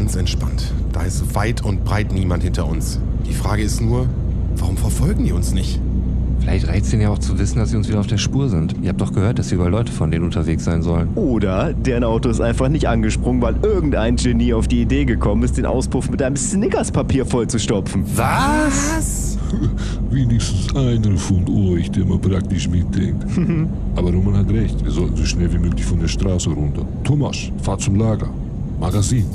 ganz entspannt. Da ist weit und breit niemand hinter uns. Die Frage ist nur, warum verfolgen die uns nicht? Vielleicht reicht es ihnen ja auch zu wissen, dass sie uns wieder auf der Spur sind. Ihr habt doch gehört, dass hier überall Leute von denen unterwegs sein sollen. Oder deren Auto ist einfach nicht angesprungen, weil irgendein Genie auf die Idee gekommen ist, den Auspuff mit einem Snickerspapier vollzustopfen. Was? Wenigstens einer von euch, der mal praktisch mitdenkt. Aber Roman hat recht, wir sollten so schnell wie möglich von der Straße runter. Thomas, fahr zum Lager. Magazin.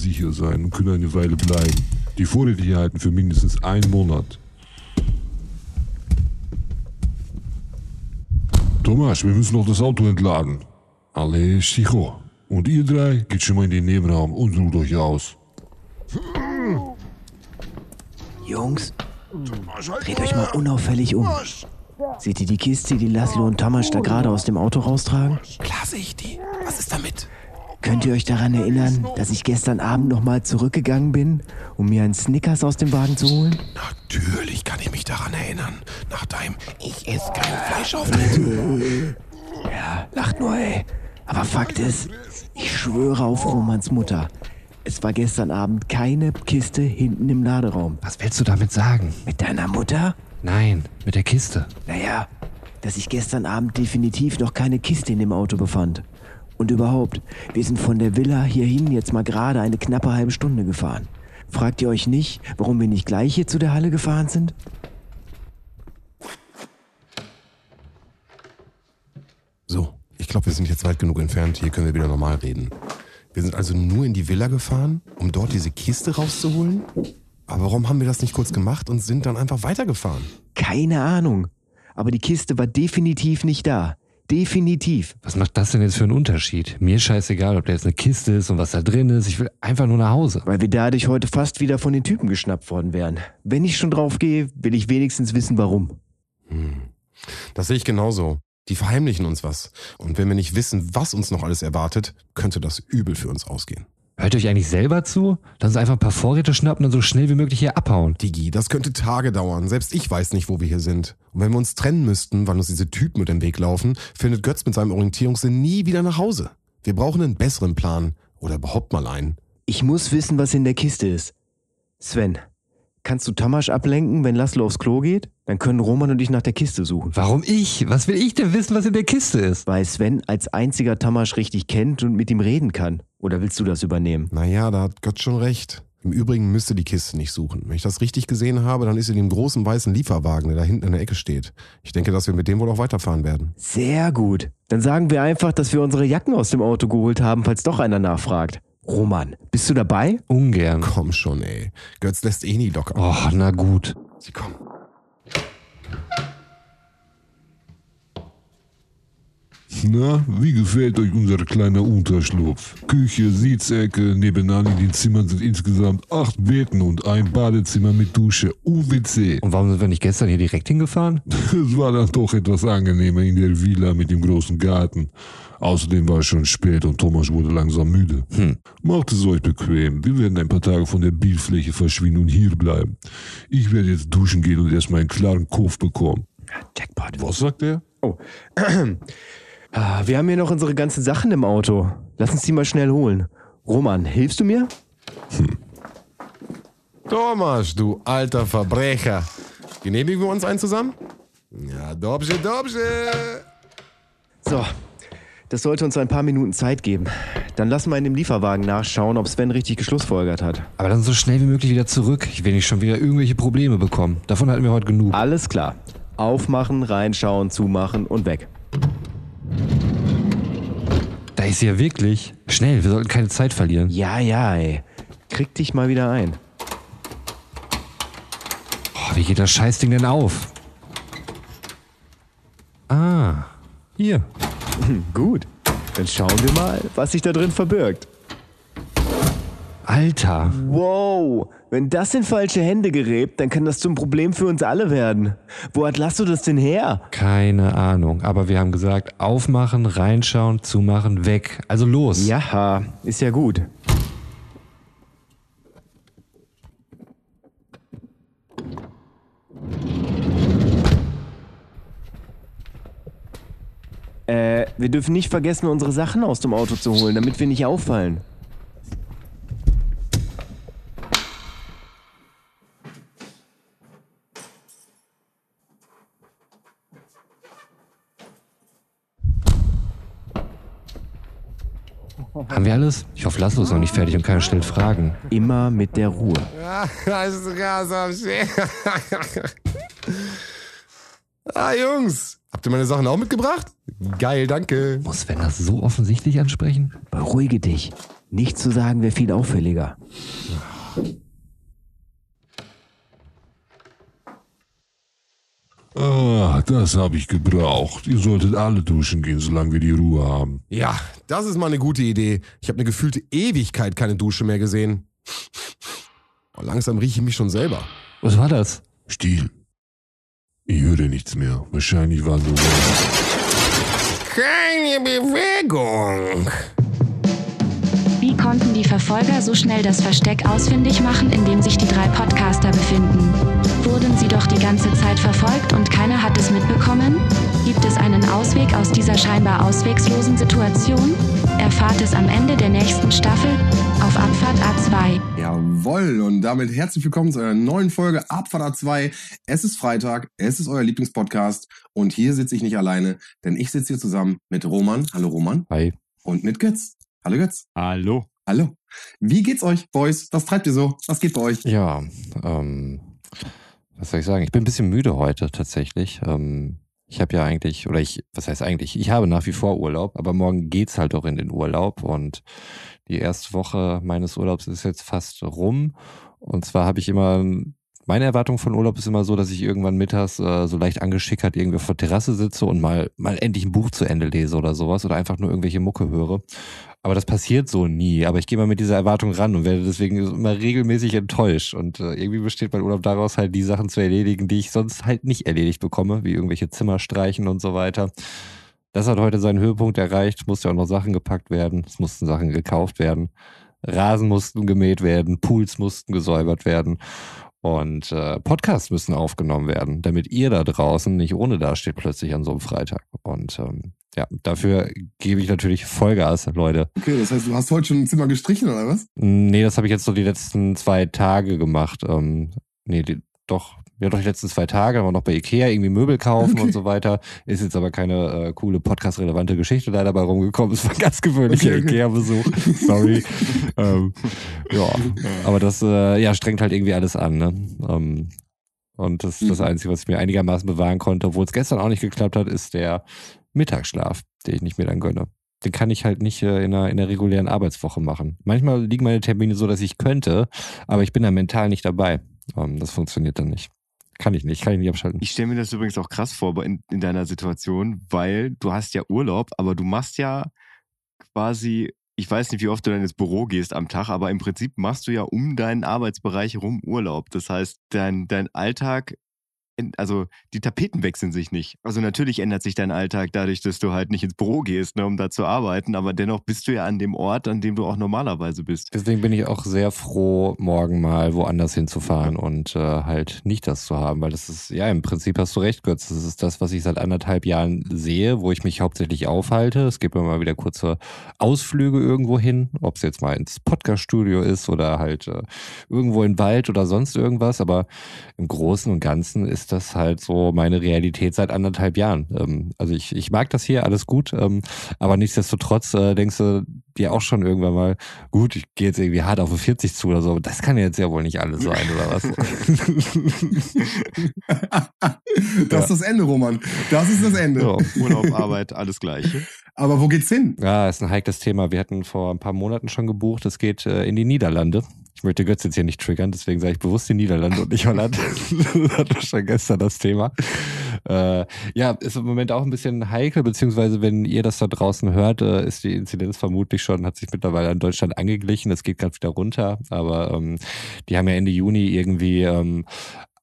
Sicher sein und können eine Weile bleiben. Die Vorräte hier halten für mindestens einen Monat. Thomas, wir müssen noch das Auto entladen. Alle sicher. Und ihr drei geht schon mal in den Nebenraum und ruht euch aus. Jungs, dreht euch mal unauffällig um. Seht ihr die Kiste, die Laszlo und Tamasch da gerade aus dem Auto raustragen? Klar sehe ich die. Was ist damit? Könnt ihr euch daran erinnern, dass ich gestern Abend nochmal zurückgegangen bin, um mir einen Snickers aus dem Wagen zu holen? Natürlich kann ich mich daran erinnern. Nach deinem Ich esse kein Fleisch Fleischauftritt. Ja, lacht nur, ey. Aber Fakt ist, ich schwöre auf Romans Mutter. Es war gestern Abend keine Kiste hinten im Laderaum. Was willst du damit sagen? Mit deiner Mutter? Nein, mit der Kiste. Naja, dass sich gestern Abend definitiv noch keine Kiste in dem Auto befand. Und überhaupt, wir sind von der Villa hierhin jetzt mal gerade eine knappe halbe Stunde gefahren. Fragt ihr euch nicht, warum wir nicht gleich hier zu der Halle gefahren sind? So, ich glaube, wir sind jetzt weit genug entfernt. Hier können wir wieder normal reden. Wir sind also nur in die Villa gefahren, um dort diese Kiste rauszuholen? Aber warum haben wir das nicht kurz gemacht und sind dann einfach weitergefahren? Keine Ahnung. Aber die Kiste war definitiv nicht da. Definitiv. Was macht das denn jetzt für einen Unterschied? Mir ist scheißegal, ob da jetzt eine Kiste ist und was da drin ist. Ich will einfach nur nach Hause. Weil wir dadurch heute fast wieder von den Typen geschnappt worden wären. Wenn ich schon drauf gehe, will ich wenigstens wissen, warum. Das sehe ich genauso. Die verheimlichen uns was. Und wenn wir nicht wissen, was uns noch alles erwartet, könnte das übel für uns ausgehen. Hört euch eigentlich selber zu? Lass uns einfach ein paar Vorräte schnappen und so schnell wie möglich hier abhauen. Digi, das könnte Tage dauern. Selbst ich weiß nicht, wo wir hier sind. Und wenn wir uns trennen müssten, weil uns diese Typen mit dem Weg laufen, findet Götz mit seinem Orientierungssinn nie wieder nach Hause. Wir brauchen einen besseren Plan. Oder überhaupt mal einen. Ich muss wissen, was in der Kiste ist. Sven, kannst du Tamasch ablenken, wenn Laszlo aufs Klo geht? Dann können Roman und ich nach der Kiste suchen. Warum ich? Was will ich denn wissen, was in der Kiste ist? Weil Sven als einziger Tamasch richtig kennt und mit ihm reden kann. Oder willst du das übernehmen? Naja, da hat Götz schon recht. Im Übrigen müsste die Kiste nicht suchen. Wenn ich das richtig gesehen habe, dann ist sie in dem großen weißen Lieferwagen, der da hinten in der Ecke steht. Ich denke, dass wir mit dem wohl auch weiterfahren werden. Sehr gut. Dann sagen wir einfach, dass wir unsere Jacken aus dem Auto geholt haben, falls doch einer nachfragt. Roman, bist du dabei? Ungern. Komm schon, ey. Götz lässt eh nie locker. Oh, na gut. Sie kommen. Na, wie gefällt euch unser kleiner Unterschlupf? Küche, Sitzecke, nebenan in den Zimmern sind insgesamt acht Betten und ein Badezimmer mit Dusche und WC. Und warum sind wir nicht gestern hier direkt hingefahren? Es war dann doch etwas angenehmer in der Villa mit dem großen Garten. Außerdem war es schon spät und Thomas wurde langsam müde. Hm. Macht es euch bequem. Wir werden ein paar Tage von der Bildfläche verschwinden und hier bleiben. Ich werde jetzt duschen gehen und erstmal einen klaren Kopf bekommen. Jackpot. Was sagt er? Oh. Ah, Wir haben hier noch unsere ganzen Sachen im Auto. Lass uns die mal schnell holen. Roman, hilfst du mir? Thomas, du alter Verbrecher. Genehmigen wir uns einen zusammen? Ja, dobsche, dobsche. So. Das sollte uns ein paar Minuten Zeit geben. Dann lass mal in dem Lieferwagen nachschauen, ob Sven richtig geschlussfolgert hat. Aber dann so schnell wie möglich wieder zurück. Ich will nicht schon wieder irgendwelche Probleme bekommen. Davon hatten wir heute genug. Alles klar. Aufmachen, reinschauen, zumachen und weg. Da ist sie ja wirklich. Schnell, wir sollten keine Zeit verlieren. Ja, ja, ey. Krieg dich mal wieder ein. Oh, wie geht das Scheißding denn auf? Ah, hier. Gut. Dann schauen wir mal, was sich da drin verbirgt. Alter. Alter. Wow, wenn das in falsche Hände gerät, dann kann das zum Problem für uns alle werden. Wo hat Lasso das denn her? Keine Ahnung. Aber wir haben gesagt, aufmachen, reinschauen, zumachen, weg. Also los. Ja, ist ja gut. Äh, wir dürfen nicht vergessen, unsere Sachen aus dem Auto zu holen, damit wir nicht auffallen. Haben wir alles? Ich hoffe, Laszlo ist noch nicht fertig und keiner stellt Fragen. Immer mit der Ruhe. ah, Jungs, habt ihr meine Sachen auch mitgebracht? Geil, danke. Muss Sven das so offensichtlich ansprechen? Beruhige dich. Nichts zu sagen wäre viel auffälliger. Ah, das habe ich gebraucht. Ihr solltet alle duschen gehen, solange wir die Ruhe haben. Ja, das ist mal eine gute Idee. Ich habe eine gefühlte Ewigkeit keine Dusche mehr gesehen. Oh, langsam rieche ich mich schon selber. Was war das? Stiel. Ich höre nichts mehr. Wahrscheinlich waren so. Keine Bewegung. Wie konnten die Verfolger so schnell das Versteck ausfindig machen, in dem sich die drei Podcaster befinden? Wurden sie doch die ganze Zeit verfolgt und keiner hat es mitbekommen? Gibt es einen Ausweg aus dieser scheinbar auswegslosen Situation? Erfahrt es am Ende der nächsten Staffel auf Abfahrt A2. Jawoll, und damit herzlich willkommen zu einer neuen Folge Abfahrt A2. Es ist Freitag, es ist euer Lieblingspodcast und hier sitze ich nicht alleine, denn ich sitze hier zusammen mit Roman. Hallo Roman. Hi. Und mit Götz. Hallo Götz. Hallo. Hallo. Wie geht's euch, Boys? Was treibt ihr so? Was geht bei euch? Ja, ähm, was soll ich sagen? Ich bin ein bisschen müde heute tatsächlich. Ähm, ich habe ja eigentlich, oder ich, was heißt eigentlich? Ich habe nach wie vor Urlaub, aber morgen geht's halt auch in den Urlaub und die erste Woche meines Urlaubs ist jetzt fast rum. Und zwar habe ich immer, meine Erwartung von Urlaub ist immer so, dass ich irgendwann mittags äh, so leicht angeschickert irgendwie auf der Terrasse sitze und mal, mal endlich ein Buch zu Ende lese oder sowas oder einfach nur irgendwelche Mucke höre. Aber das passiert so nie. Aber ich gehe mal mit dieser Erwartung ran und werde deswegen immer regelmäßig enttäuscht. Und äh, irgendwie besteht mein Urlaub daraus, halt die Sachen zu erledigen, die ich sonst halt nicht erledigt bekomme, wie irgendwelche Zimmer streichen und so weiter. Das hat heute seinen Höhepunkt erreicht. Musste ja auch noch Sachen gepackt werden. Es mussten Sachen gekauft werden. Rasen mussten gemäht werden. Pools mussten gesäubert werden. Und äh, Podcasts müssen aufgenommen werden, damit ihr da draußen nicht ohne dasteht plötzlich an so einem Freitag. Und ähm, ja, dafür gebe ich natürlich Vollgas, Leute. Okay, das heißt, du hast heute schon ein Zimmer gestrichen oder was? Nee, das habe ich jetzt so die letzten zwei Tage gemacht. Ähm, nee, die, doch, ja doch die letzten zwei Tage, haben wir noch bei Ikea irgendwie Möbel kaufen Okay. und so weiter. Ist jetzt aber keine äh, coole Podcast-relevante Geschichte leider bei rumgekommen. Es war ein ganz gewöhnlicher Okay, okay. Ikea-Besuch. Sorry. ähm, ja, aber das äh, ja, strengt halt irgendwie alles an. Ne? Ähm, und das, das Mhm. Einzige, was ich mir einigermaßen bewahren konnte, obwohl es gestern auch nicht geklappt hat, ist der Mittagsschlaf, den ich nicht mir dann gönne. Den kann ich halt nicht äh, in, einer, in der regulären Arbeitswoche machen. Manchmal liegen meine Termine so, dass ich könnte, aber ich bin da mental nicht dabei. Ähm, das funktioniert dann nicht. Kann ich nicht, kann ich nicht abschalten. Ich stelle mir das übrigens auch krass vor in, in deiner Situation, weil du hast ja Urlaub, aber du machst ja quasi, ich weiß nicht, wie oft du dann ins Büro gehst am Tag, aber im Prinzip machst du ja um deinen Arbeitsbereich herum Urlaub. Das heißt, dein, dein Alltag, also die Tapeten wechseln sich nicht. Also natürlich ändert sich dein Alltag dadurch, dass du halt nicht ins Büro gehst, ne, um da zu arbeiten, aber dennoch bist du ja an dem Ort, an dem du auch normalerweise bist. Deswegen bin ich auch sehr froh, morgen mal woanders hinzufahren und äh, halt nicht das zu haben, weil das ist, ja, im Prinzip hast du recht, Götz. Das ist das, was ich seit anderthalb Jahren sehe, wo ich mich hauptsächlich aufhalte. Es gibt immer mal wieder kurze Ausflüge irgendwo hin, ob es jetzt mal ins Podcast-Studio ist oder halt äh, irgendwo im Wald oder sonst irgendwas, aber im Großen und Ganzen ist das halt so meine Realität seit anderthalb Jahren. Ähm, also ich, ich mag das hier, alles gut, ähm, aber nichtsdestotrotz äh, denkst du dir auch schon irgendwann mal, gut, ich gehe jetzt irgendwie hart auf eine 40 zu oder so, das kann jetzt ja wohl nicht alles sein, oder was? das ist das Ende, Roman. Das ist das Ende. ja. Urlaub, Arbeit, alles Gleiche. Aber wo geht's hin? ja, ist ein heikles Thema. Wir hatten vor ein paar Monaten schon gebucht, es geht äh, in die Niederlande. Ich möchte Götz jetzt hier nicht triggern, deswegen sage ich bewusst die Niederlande und nicht Holland. das hatten wir schon gestern das Thema. Äh, ja, ist im Moment auch ein bisschen heikel, beziehungsweise wenn ihr das da draußen hört, äh, ist die Inzidenz vermutlich schon, hat sich mittlerweile in Deutschland angeglichen. Es geht gerade wieder runter, aber ähm, die haben ja Ende Juni irgendwie ähm,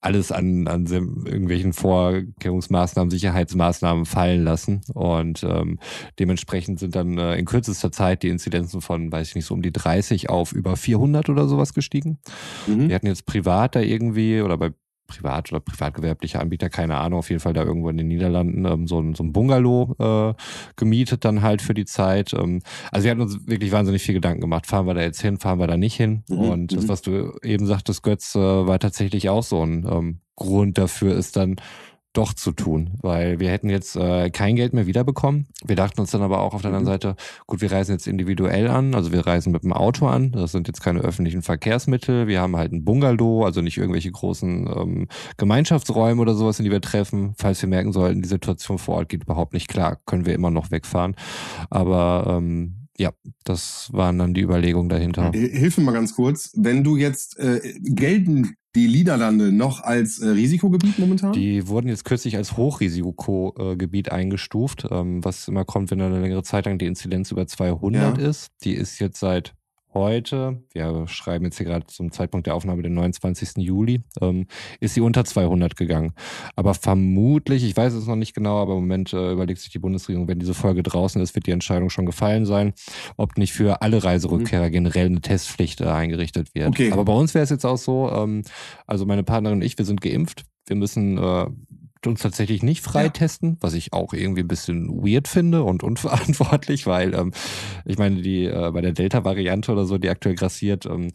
alles an, an irgendwelchen Vorkehrungsmaßnahmen, Sicherheitsmaßnahmen fallen lassen. Und ähm, dementsprechend sind dann äh, in kürzester Zeit die Inzidenzen von, weiß ich nicht, so um die 30 auf über 400 oder sowas gestiegen. Mhm. Wir hatten jetzt privat da irgendwie oder bei privat oder privatgewerbliche Anbieter, keine Ahnung, auf jeden Fall da irgendwo in den Niederlanden ähm, so, ein, so ein Bungalow äh, gemietet dann halt für die Zeit. Ähm, also wir hatten uns wirklich wahnsinnig viel Gedanken gemacht. Fahren wir da jetzt hin, fahren wir da nicht hin? Mhm. Und das, mhm. was du eben sagtest, Götz, äh, war tatsächlich auch so ein ähm, Grund dafür, ist dann doch zu tun, weil wir hätten jetzt äh, kein Geld mehr wiederbekommen. Wir dachten uns dann aber auch auf der anderen mhm. Seite, gut, wir reisen jetzt individuell an, also wir reisen mit dem Auto an, das sind jetzt keine öffentlichen Verkehrsmittel, wir haben halt ein Bungalow, also nicht irgendwelche großen ähm, Gemeinschaftsräume oder sowas, in die wir treffen. Falls wir merken sollten, die Situation vor Ort geht überhaupt nicht klar, können wir immer noch wegfahren. Aber ähm, ja, das waren dann die Überlegungen dahinter. Hilf mir mal ganz kurz, wenn du jetzt äh, gelten die Niederlande noch als äh, Risikogebiet momentan? Die wurden jetzt kürzlich als Hochrisikogebiet eingestuft, ähm, was immer kommt, wenn eine längere Zeit lang die Inzidenz über 200 ja. ist. Die ist jetzt seit heute, wir schreiben jetzt hier gerade zum Zeitpunkt der Aufnahme den 29. Juli, ähm, ist sie unter 200 gegangen. Aber vermutlich, ich weiß es noch nicht genau, aber im Moment äh, überlegt sich die Bundesregierung, wenn diese Folge draußen ist, wird die Entscheidung schon gefallen sein, ob nicht für alle Reiserückkehrer mhm. generell eine Testpflicht äh, eingerichtet wird. Okay. Aber bei uns wäre es jetzt auch so, ähm, also meine Partnerin und ich, wir sind geimpft. Wir müssen äh, uns tatsächlich nicht freitesten, ja. was ich auch irgendwie ein bisschen weird finde und unverantwortlich, weil ähm, ich meine, die äh, bei der Delta-Variante oder so, die aktuell grassiert, ähm,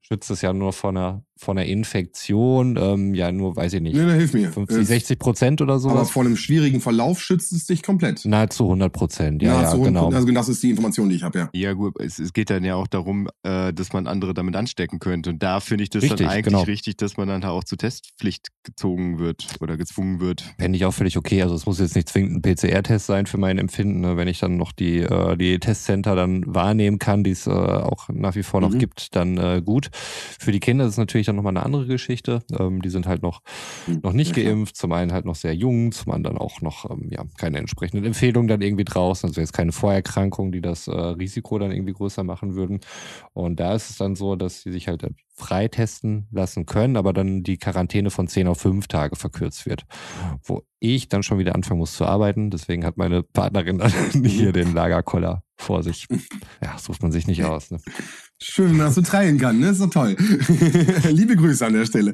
schützt es ja nur vor einer von einer Infektion, ähm, ja nur, weiß ich nicht, nee, hilf mir. 50, 60 Prozent oder so. Aber vor einem schwierigen Verlauf schützt es dich komplett. Nahezu 100 Prozent, ja, Nahezu ja, genau. Also das ist die Information, die ich habe, ja. Ja gut, es, es, geht dann ja auch darum, äh, dass man andere damit anstecken könnte. Und da finde ich das richtig, dann eigentlich genau. richtig, dass man dann auch zur Testpflicht gezogen wird oder gezwungen wird. Fände ich auch völlig okay. Also es muss jetzt nicht zwingend ein PCR-Test sein für mein Empfinden, ne? wenn ich dann noch die, äh, die Testcenter dann wahrnehmen kann, die es äh, auch nach wie vor noch mhm. gibt, dann äh, gut. Für die Kinder ist es natürlich dann nochmal eine andere Geschichte. Ähm, die sind halt noch, hm, noch nicht geimpft, zum einen halt noch sehr jung, zum anderen auch noch ähm, ja, keine entsprechenden Empfehlungen dann irgendwie draußen, also jetzt keine Vorerkrankungen, die das äh, Risiko dann irgendwie größer machen würden. Und da ist es dann so, dass sie sich halt freitesten lassen können, aber dann die Quarantäne von 10 auf 5 Tage verkürzt wird. Wo ich dann schon wieder anfangen muss zu arbeiten. Deswegen hat meine Partnerin dann hier den Lagerkoller vor sich. Ja, sucht man sich nicht aus. Ne? Schön, dass du treilen kann, ne? Ist doch toll. Liebe Grüße an der Stelle.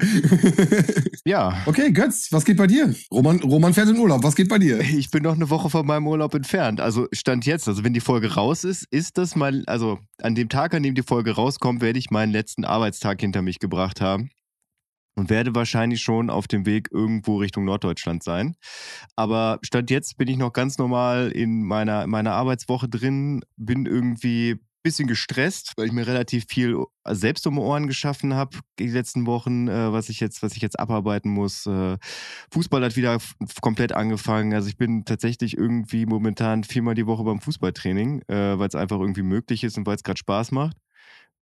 ja. Okay, Götz, was geht bei dir? Roman, Roman fährt in Urlaub, was geht bei dir? Ich bin noch eine Woche von meinem Urlaub entfernt. Also Stand jetzt, also wenn die Folge raus ist, ist das mal, also an dem Tag, an dem die Folge rauskommt, werde ich meinen letzten Arbeitstag hinter mich gebracht haben und werde wahrscheinlich schon auf dem Weg irgendwo Richtung Norddeutschland sein. Aber statt jetzt bin ich noch ganz normal in meiner, meiner Arbeitswoche drin, bin irgendwie bisschen gestresst, weil ich mir relativ viel selbst um Ohren geschaffen habe die letzten Wochen, äh, was ich jetzt, was ich jetzt abarbeiten muss. Äh, Fußball hat wieder komplett angefangen. Also ich bin tatsächlich irgendwie momentan viermal die Woche beim Fußballtraining, äh, weil es einfach irgendwie möglich ist und weil es gerade Spaß macht.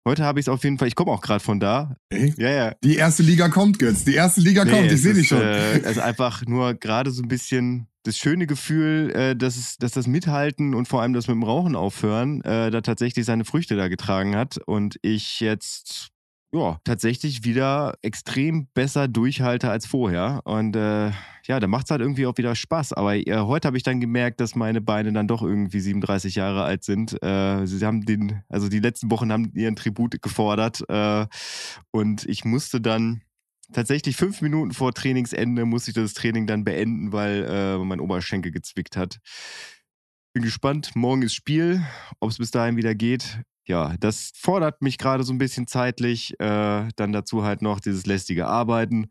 Heute habe ich es auf jeden Fall, ich komme auch gerade von da. Ey? Ja, ja. Die erste Liga kommt, Götz. Die erste Liga nee, kommt, ich sehe dich schon. Äh, also einfach nur gerade so ein bisschen das schöne Gefühl, äh, dass, es, dass das Mithalten und vor allem das mit dem Rauchen aufhören äh, da tatsächlich seine Früchte da getragen hat. Und ich jetzt ja, tatsächlich wieder extrem besser durchhalte als vorher. Und äh, ja, da macht es halt irgendwie auch wieder Spaß. Aber äh, heute habe ich dann gemerkt, dass meine Beine dann doch irgendwie 37 Jahre alt sind. Äh, sie haben den, also die letzten Wochen haben ihren Tribut gefordert. Äh, und ich musste dann tatsächlich fünf Minuten vor Trainingsende musste ich das Training dann beenden, weil äh, mein Oberschenkel gezwickt hat. Bin gespannt. Morgen ist Spiel. Ob es bis dahin wieder geht, ja, das fordert mich gerade so ein bisschen zeitlich. Äh, dann dazu halt noch dieses lästige Arbeiten,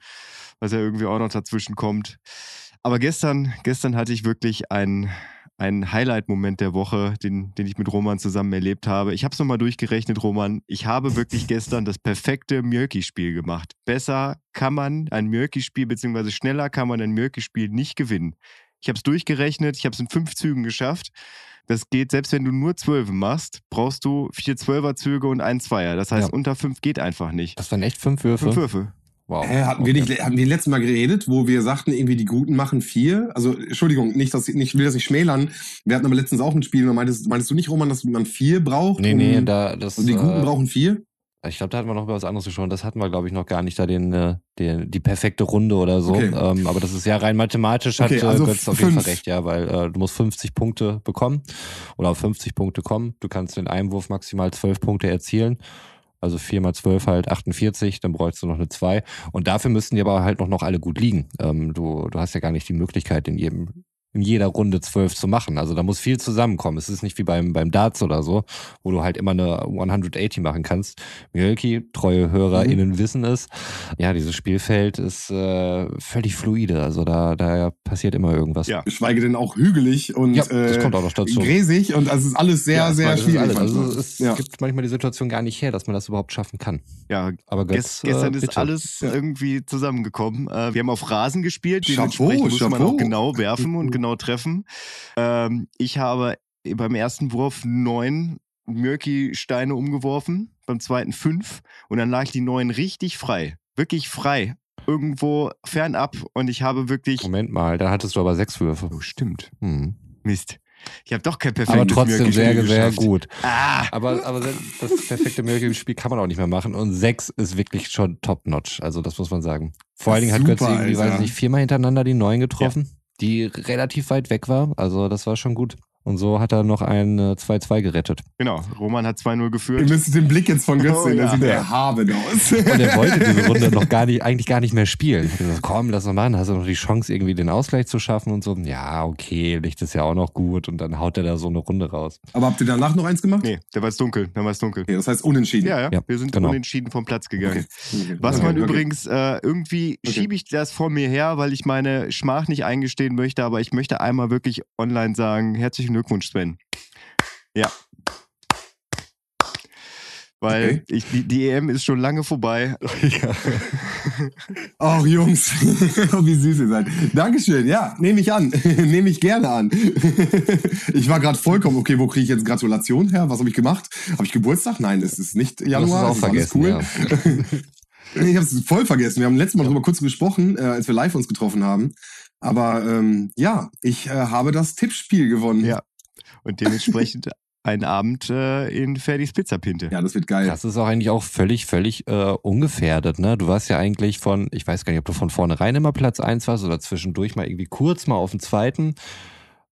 was ja irgendwie auch noch dazwischen kommt. Aber gestern, gestern hatte ich wirklich einen, einen Highlight-Moment der Woche, den, den ich mit Roman zusammen erlebt habe. Ich habe es nochmal durchgerechnet, Roman. Ich habe wirklich gestern das perfekte Mjörki-Spiel gemacht. Besser kann man ein Mjörki-Spiel, beziehungsweise schneller kann man ein Mjörki-Spiel nicht gewinnen. Ich habe es durchgerechnet, ich habe es in fünf Zügen geschafft. Das geht, selbst wenn du nur Zwölfe machst, brauchst du vier Zwölferzüge und einen Zweier. Das heißt, ja. unter fünf geht einfach nicht. Das waren echt fünf Würfe? Fünf Würfe. Wow. Hä, hatten wir Okay. nicht, haben wir letztes Mal geredet, wo wir sagten, irgendwie die Guten machen vier? Also, Entschuldigung, nicht, dass ich, nicht, ich will das nicht schmälern. Wir hatten aber letztens auch ein Spiel, und meintest, meintest du nicht, Roman, dass man vier braucht? Nee, um- nee, da, das, Also die Guten äh, brauchen vier? Ich glaube, da hatten wir noch über was anderes gesprochen. Das hatten wir, glaube ich, noch gar nicht, da den, äh, den, die perfekte Runde oder so. Okay. Ähm, aber das ist ja rein mathematisch, hat Okay, äh, also Götz auf jeden Fall recht, ja, weil äh, du musst 50 Punkte bekommen oder auf 50 Punkte kommen. Du kannst den Einwurf maximal 12 Punkte erzielen. Also 4 mal 12 halt 48, dann bräuchst du noch eine 2. Und dafür müssten die aber halt noch, noch alle gut liegen. Ähm, du, du hast ja gar nicht die Möglichkeit, in jedem in jeder Runde 12 zu machen. Also da muss viel zusammenkommen. Es ist nicht wie beim, beim Darts oder so, wo du halt immer eine 180 machen kannst. Mjölki, treue HörerInnen Mhm. wissen es. Ja, dieses Spielfeld ist äh, völlig fluide. Also da, da passiert immer irgendwas. Ja. Geschweige denn auch hügelig und Ja, das äh, kommt auch noch dazu. gräsig und also es ist alles sehr, Ja, sehr ist schwierig. Also es ja. gibt manchmal die Situation gar nicht her, dass man das überhaupt schaffen kann. Ja, Aber Götz, gestern äh, ist alles irgendwie zusammengekommen. Äh, wir haben auf Rasen gespielt, Chapeau, dementsprechend muss man Chapeau. auch genau werfen und genau treffen. Ähm, ich habe beim ersten Wurf neun Murky-Steine umgeworfen, beim zweiten fünf und dann lag die neun richtig frei. Wirklich frei. Irgendwo fernab und ich habe wirklich. Moment mal, da hattest du aber sechs Würfe. Oh, stimmt. Hm. Mist. Ich habe doch kein perfektes Aber trotzdem sehr, Murky-Spiel sehr geschafft. gut. Ah! Aber, aber das perfekte Murky-Spiel kann man auch nicht mehr machen. Und sechs ist wirklich schon top-notch. Also das muss man sagen. Vor allen Dingen hat Götze irgendwie, weiß ich nicht, viermal hintereinander die neun getroffen, die relativ weit weg war. Also das war schon gut. Und so hat er noch ein äh, 2-2 gerettet. Genau, Roman hat 2-0 Ihr geführt. müsst den Blick jetzt von Götz Oh, sehen, der ja. sieht erhaben aus. Und er wollte diese Runde noch gar nicht, eigentlich gar nicht mehr spielen. Ich gesagt, komm, lass noch machen, hast du noch die Chance, irgendwie den Ausgleich zu schaffen und so. Ja, okay, Licht ist ja auch noch gut. Und dann haut er da so eine Runde raus. Aber habt ihr danach noch eins gemacht? Nee, da war es dunkel. Da war es dunkel. Okay, das heißt unentschieden. Ja, ja, Ja, wir sind genau. unentschieden vom Platz gegangen. Okay. Okay. Was Okay, man okay. übrigens äh, irgendwie Okay. schiebe ich das vor mir her, weil ich meine Schmach nicht eingestehen möchte, aber ich möchte einmal wirklich online sagen, herzlichen Glückwunsch, Sven. Ja. Weil Okay. ich, die, die EM ist schon lange vorbei. Ach Jungs, wie süß ihr seid. Dankeschön, ja, nehme ich an. nehme ich gerne an. ich war gerade vollkommen, okay, wo kriege ich jetzt Gratulation her? Was habe ich gemacht? Habe ich Geburtstag? Nein, es ist nicht Januar. das ist auch ist vergessen, ja. Ich habe es voll vergessen. Wir haben letztes Mal drüber kurz gesprochen, äh, als wir live uns getroffen haben. Aber ähm, ja, ich äh, habe das Tippspiel gewonnen. Ja. Und dementsprechend ein Abend äh, in Ferdis Pizzapinte. ja, das wird geil. Das ist auch eigentlich auch völlig, völlig äh, ungefährdet, ne? Du warst ja eigentlich von, ich weiß gar nicht, ob du von vornherein immer Platz eins warst oder zwischendurch mal irgendwie kurz mal auf dem zweiten.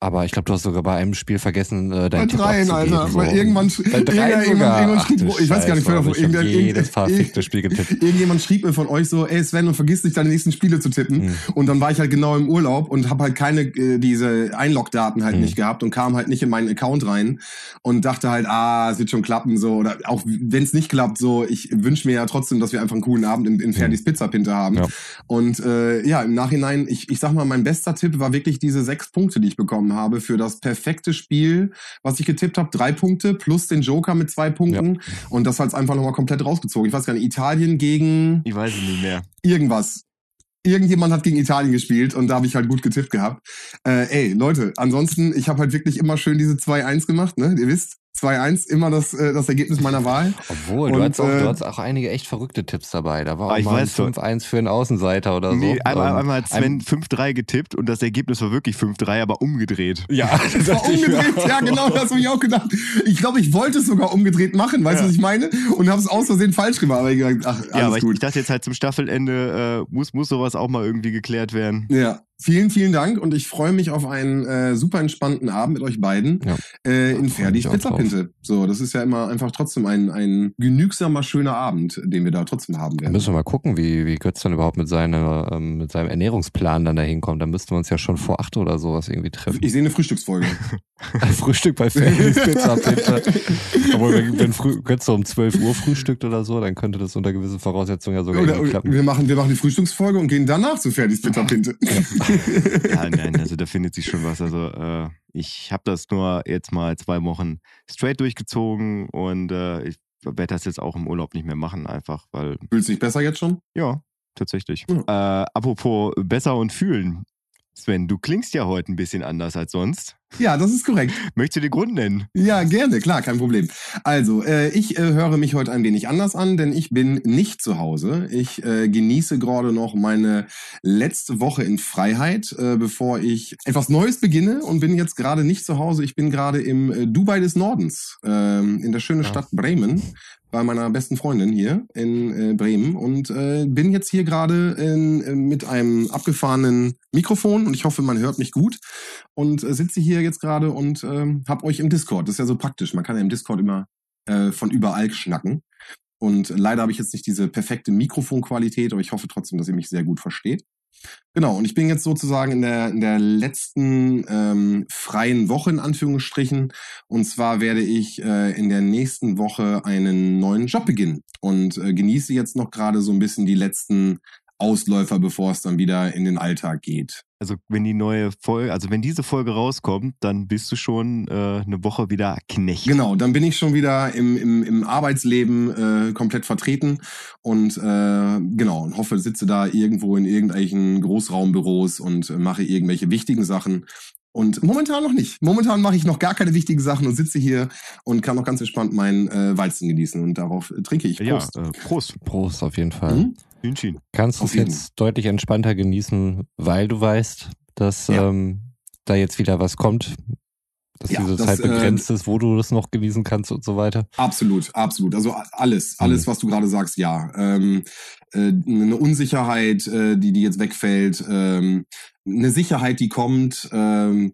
Aber ich glaube, du hast sogar bei einem Spiel vergessen, äh, Bei dein Tipp dreien, Alter. so. Irgendwann, Bei dreien irgendwann, sogar. irgendwann Ach schrieb, du ich weiß gar nicht, wer Scheiße, hab irgendein, jedes verfickte Spiel getippt. Irgendjemand schrieb mir von euch so, ey Sven, und vergiss nicht, deine nächsten Spiele zu tippen. Hm. Und dann war ich halt genau im Urlaub und habe halt keine äh, diese Einlogdaten halt Hm. nicht gehabt und kam halt nicht in meinen Account rein und dachte halt, ah, es wird schon klappen so oder auch wenn es nicht klappt so, ich wünsche mir ja trotzdem, dass wir einfach einen coolen Abend in, in Ferdis Pizzapinte haben. Hm. Ja. Und äh, ja, im Nachhinein, ich, ich sag mal, mein bester Tipp war wirklich diese sechs Punkte, die ich bekommen habe für das perfekte Spiel, was ich getippt habe. Drei Punkte plus den Joker mit zwei Punkten. Und das hat's einfach nochmal komplett rausgezogen. Ich weiß gar nicht, Italien gegen Ich weiß es nicht mehr. irgendwas. Irgendjemand hat gegen Italien gespielt und da habe ich halt gut getippt gehabt. Äh, ey, Leute, ansonsten, ich habe halt wirklich immer schön diese 2-1 gemacht, ne? Ihr wisst, 2-1, immer das, äh, das Ergebnis meiner Wahl. Obwohl, du Und, hattest, auch, äh, du hattest auch einige echt verrückte Tipps dabei. Da war Ah, auch ich mal ein weiß doch. 5-1 für einen Außenseiter oder so. Nee, einmal, Ähm, einmal hat Sven 5-3 getippt und das Ergebnis war wirklich 5-3, aber umgedreht. Ja, Das war umgedreht, ja genau, das habe ich auch gedacht. Ich glaube, ich wollte es sogar umgedreht machen, weißt du, Ja. was ich meine? Und habe es aus Versehen falsch gemacht. Aber ich gesagt, ach, alles Ja, aber ich, gut. ich dachte jetzt halt zum Staffelende äh, muss, muss sowas auch mal irgendwie geklärt werden. Ja, vielen, vielen Dank und ich freue mich auf einen äh, super entspannten Abend mit euch beiden Ja. äh, in Ferdis. Pizzapinte. So, das ist ja immer einfach trotzdem ein, ein genügsamer, schöner Abend, den wir da trotzdem haben Da werden. müssen wir mal gucken, wie, wie Götz dann überhaupt mit, seiner, ähm, mit seinem Ernährungsplan dann da hinkommt. Da müssten wir uns ja schon vor acht oder sowas irgendwie treffen. Ich sehe eine Frühstücksfolge. Frühstück bei Ferdis Pizza bitte. Obwohl, wenn, wenn Götz so um 12 Uhr frühstückt oder so, dann könnte das unter gewissen Voraussetzungen ja sogar Oder, klappen. wir, machen, wir machen die Frühstücksfolge und gehen danach zu Ferdis Pizzapinte. Ja, nein, also da findet sich schon was. Also äh, ich habe das nur jetzt mal zwei Wochen straight durchgezogen und äh, ich werde das jetzt auch im Urlaub nicht mehr machen, einfach weil, Fühlst du dich besser jetzt schon? ja, tatsächlich. Äh, apropos besser und fühlen. Sven, du klingst ja heute ein bisschen anders als sonst. Ja, das ist korrekt. Möchtest du den Grund nennen? Ja, gerne, klar, kein Problem. Also, äh, ich äh, höre mich heute ein wenig anders an, denn ich bin nicht zu Hause. Ich äh, genieße gerade noch meine letzte Woche in Freiheit, äh, bevor ich etwas Neues beginne und bin jetzt gerade nicht zu Hause. Ich bin gerade im äh, Dubai des Nordens, ähm, in der schönen Ja. Stadt Bremen bei meiner besten Freundin hier in äh, Bremen und äh, bin jetzt hier gerade äh, mit einem abgefahrenen Mikrofon und ich hoffe, man hört mich gut und äh, sitze hier jetzt gerade und ähm, hab euch im Discord. Das ist ja so praktisch. Man kann ja im Discord immer äh, von überall schnacken. Und leider habe ich jetzt nicht diese perfekte Mikrofonqualität, aber ich hoffe trotzdem, dass ihr mich sehr gut versteht. Genau, und ich bin jetzt sozusagen in der, in der letzten ähm, freien Woche in Anführungsstrichen. Und zwar werde ich äh, in der nächsten Woche einen neuen Job beginnen und äh, genieße jetzt noch gerade so ein bisschen die letzten Ausläufer, bevor es dann wieder in den Alltag geht. Also wenn die neue Folge, also wenn diese Folge rauskommt, dann bist du schon äh, eine Woche wieder Knecht. Genau, dann bin ich schon wieder im, im, im Arbeitsleben äh, komplett vertreten und äh, genau, und hoffe, sitze da irgendwo in irgendwelchen Großraumbüros und äh, mache irgendwelche wichtigen Sachen. Und momentan noch nicht. Momentan mache ich noch gar keine wichtigen Sachen und sitze hier und kann noch ganz entspannt meinen äh, Weizen genießen und darauf trinke ich. Ja, Prost. äh, Prost. Prost auf jeden Fall. Mhm. Hühnchen. Kannst du es jetzt deutlich entspannter genießen, weil du weißt, dass Ja. ähm, da jetzt wieder was kommt, dass Ja, diese das, Zeit äh, begrenzt ist, wo du das noch genießen kannst und so weiter. Absolut, absolut. Also alles, alles, was du gerade sagst, ja. Ähm, äh, eine Unsicherheit, äh, die, die jetzt wegfällt, ähm, eine Sicherheit, die kommt, ähm,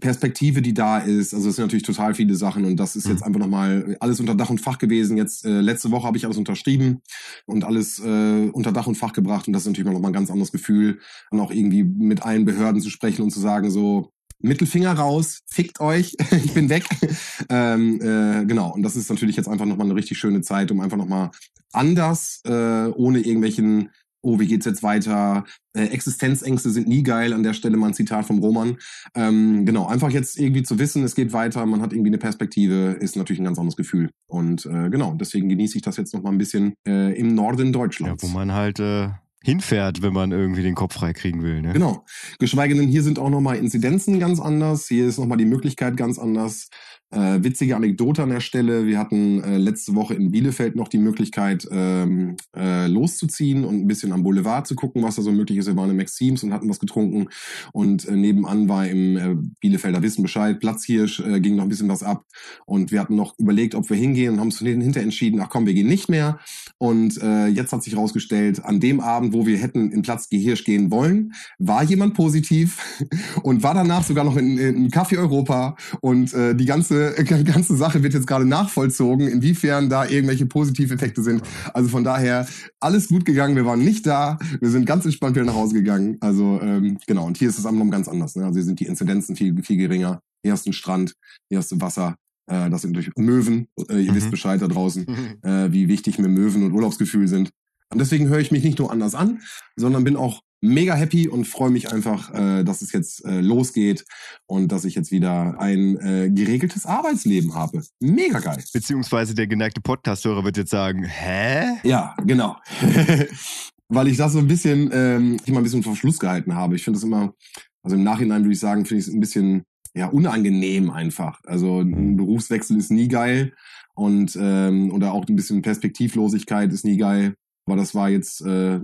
Perspektive, die da ist. Also es sind natürlich total viele Sachen und das ist jetzt einfach nochmal alles unter Dach und Fach gewesen. Jetzt äh, letzte Woche habe ich alles unterschrieben und alles äh, unter Dach und Fach gebracht und das ist natürlich nochmal ein ganz anderes Gefühl, und auch irgendwie mit allen Behörden zu sprechen und zu sagen so, Mittelfinger raus, fickt euch, ich bin weg. ähm, äh, genau, und das ist natürlich jetzt einfach nochmal eine richtig schöne Zeit, um einfach nochmal anders, äh, ohne irgendwelchen, oh, wie geht's jetzt weiter? Äh, Existenzängste sind nie geil, an der Stelle mal ein Zitat vom Roman. Ähm, genau, einfach jetzt irgendwie zu wissen, es geht weiter, man hat irgendwie eine Perspektive, ist natürlich ein ganz anderes Gefühl. Und äh, genau, deswegen genieße ich das jetzt nochmal ein bisschen äh, im Norden Ja, Deutschlands. wo man halt äh, hinfährt, wenn man irgendwie den Kopf frei kriegen will. Ne? Genau. Geschweige denn, hier sind auch nochmal Inzidenzen ganz anders. Hier ist nochmal die Möglichkeit ganz anders. Äh, witzige Anekdote an der Stelle. Wir hatten äh, letzte Woche in Bielefeld noch die Möglichkeit, ähm, äh, loszuziehen und ein bisschen am Boulevard zu gucken, was da so möglich ist. Wir waren im Maxims und hatten was getrunken. Und äh, nebenan war im äh, Bielefelder Wissen Bescheid, Platzhirsch, äh, ging noch ein bisschen was ab. Und wir hatten noch überlegt, ob wir hingehen und haben uns hinterher entschieden, ach komm, wir gehen nicht mehr. Und äh, jetzt hat sich herausgestellt, an dem Abend, wo wir hätten in Platz Gehirsch gehen wollen, war jemand positiv und war danach sogar noch in, in Café Europa. Und äh, die ganze, ganze Sache wird jetzt gerade nachvollzogen, inwiefern da irgendwelche Positiveffekte sind. Also von daher, alles gut gegangen. Wir waren nicht da. Wir sind ganz entspannt wieder nach Hause gegangen. Also ähm, genau, und hier ist es noch ganz anders. Ne? Also hier sind die Inzidenzen viel, viel geringer. Du einen Strand, hier hast du Wasser. Äh, das sind durch Möwen. Äh, ihr Mhm. wisst Bescheid da draußen äh, wie wichtig mir Möwen und Urlaubsgefühl sind. Und deswegen höre ich mich nicht nur anders an, sondern bin auch mega happy und freue mich einfach, äh, dass es jetzt äh, losgeht und dass ich jetzt wieder ein äh, geregeltes Arbeitsleben habe. Mega geil. Beziehungsweise der geneigte Podcast-Hörer wird jetzt sagen, hä? Ja, genau. Weil ich das so ein bisschen, ähm, ich mal ein bisschen vor Schluss gehalten habe. Ich finde es immer, also im Nachhinein würde ich sagen, finde ich es ein bisschen ja unangenehm einfach. Also ein Berufswechsel ist nie geil und ähm, oder auch ein bisschen Perspektivlosigkeit ist nie geil. Aber das war jetzt äh,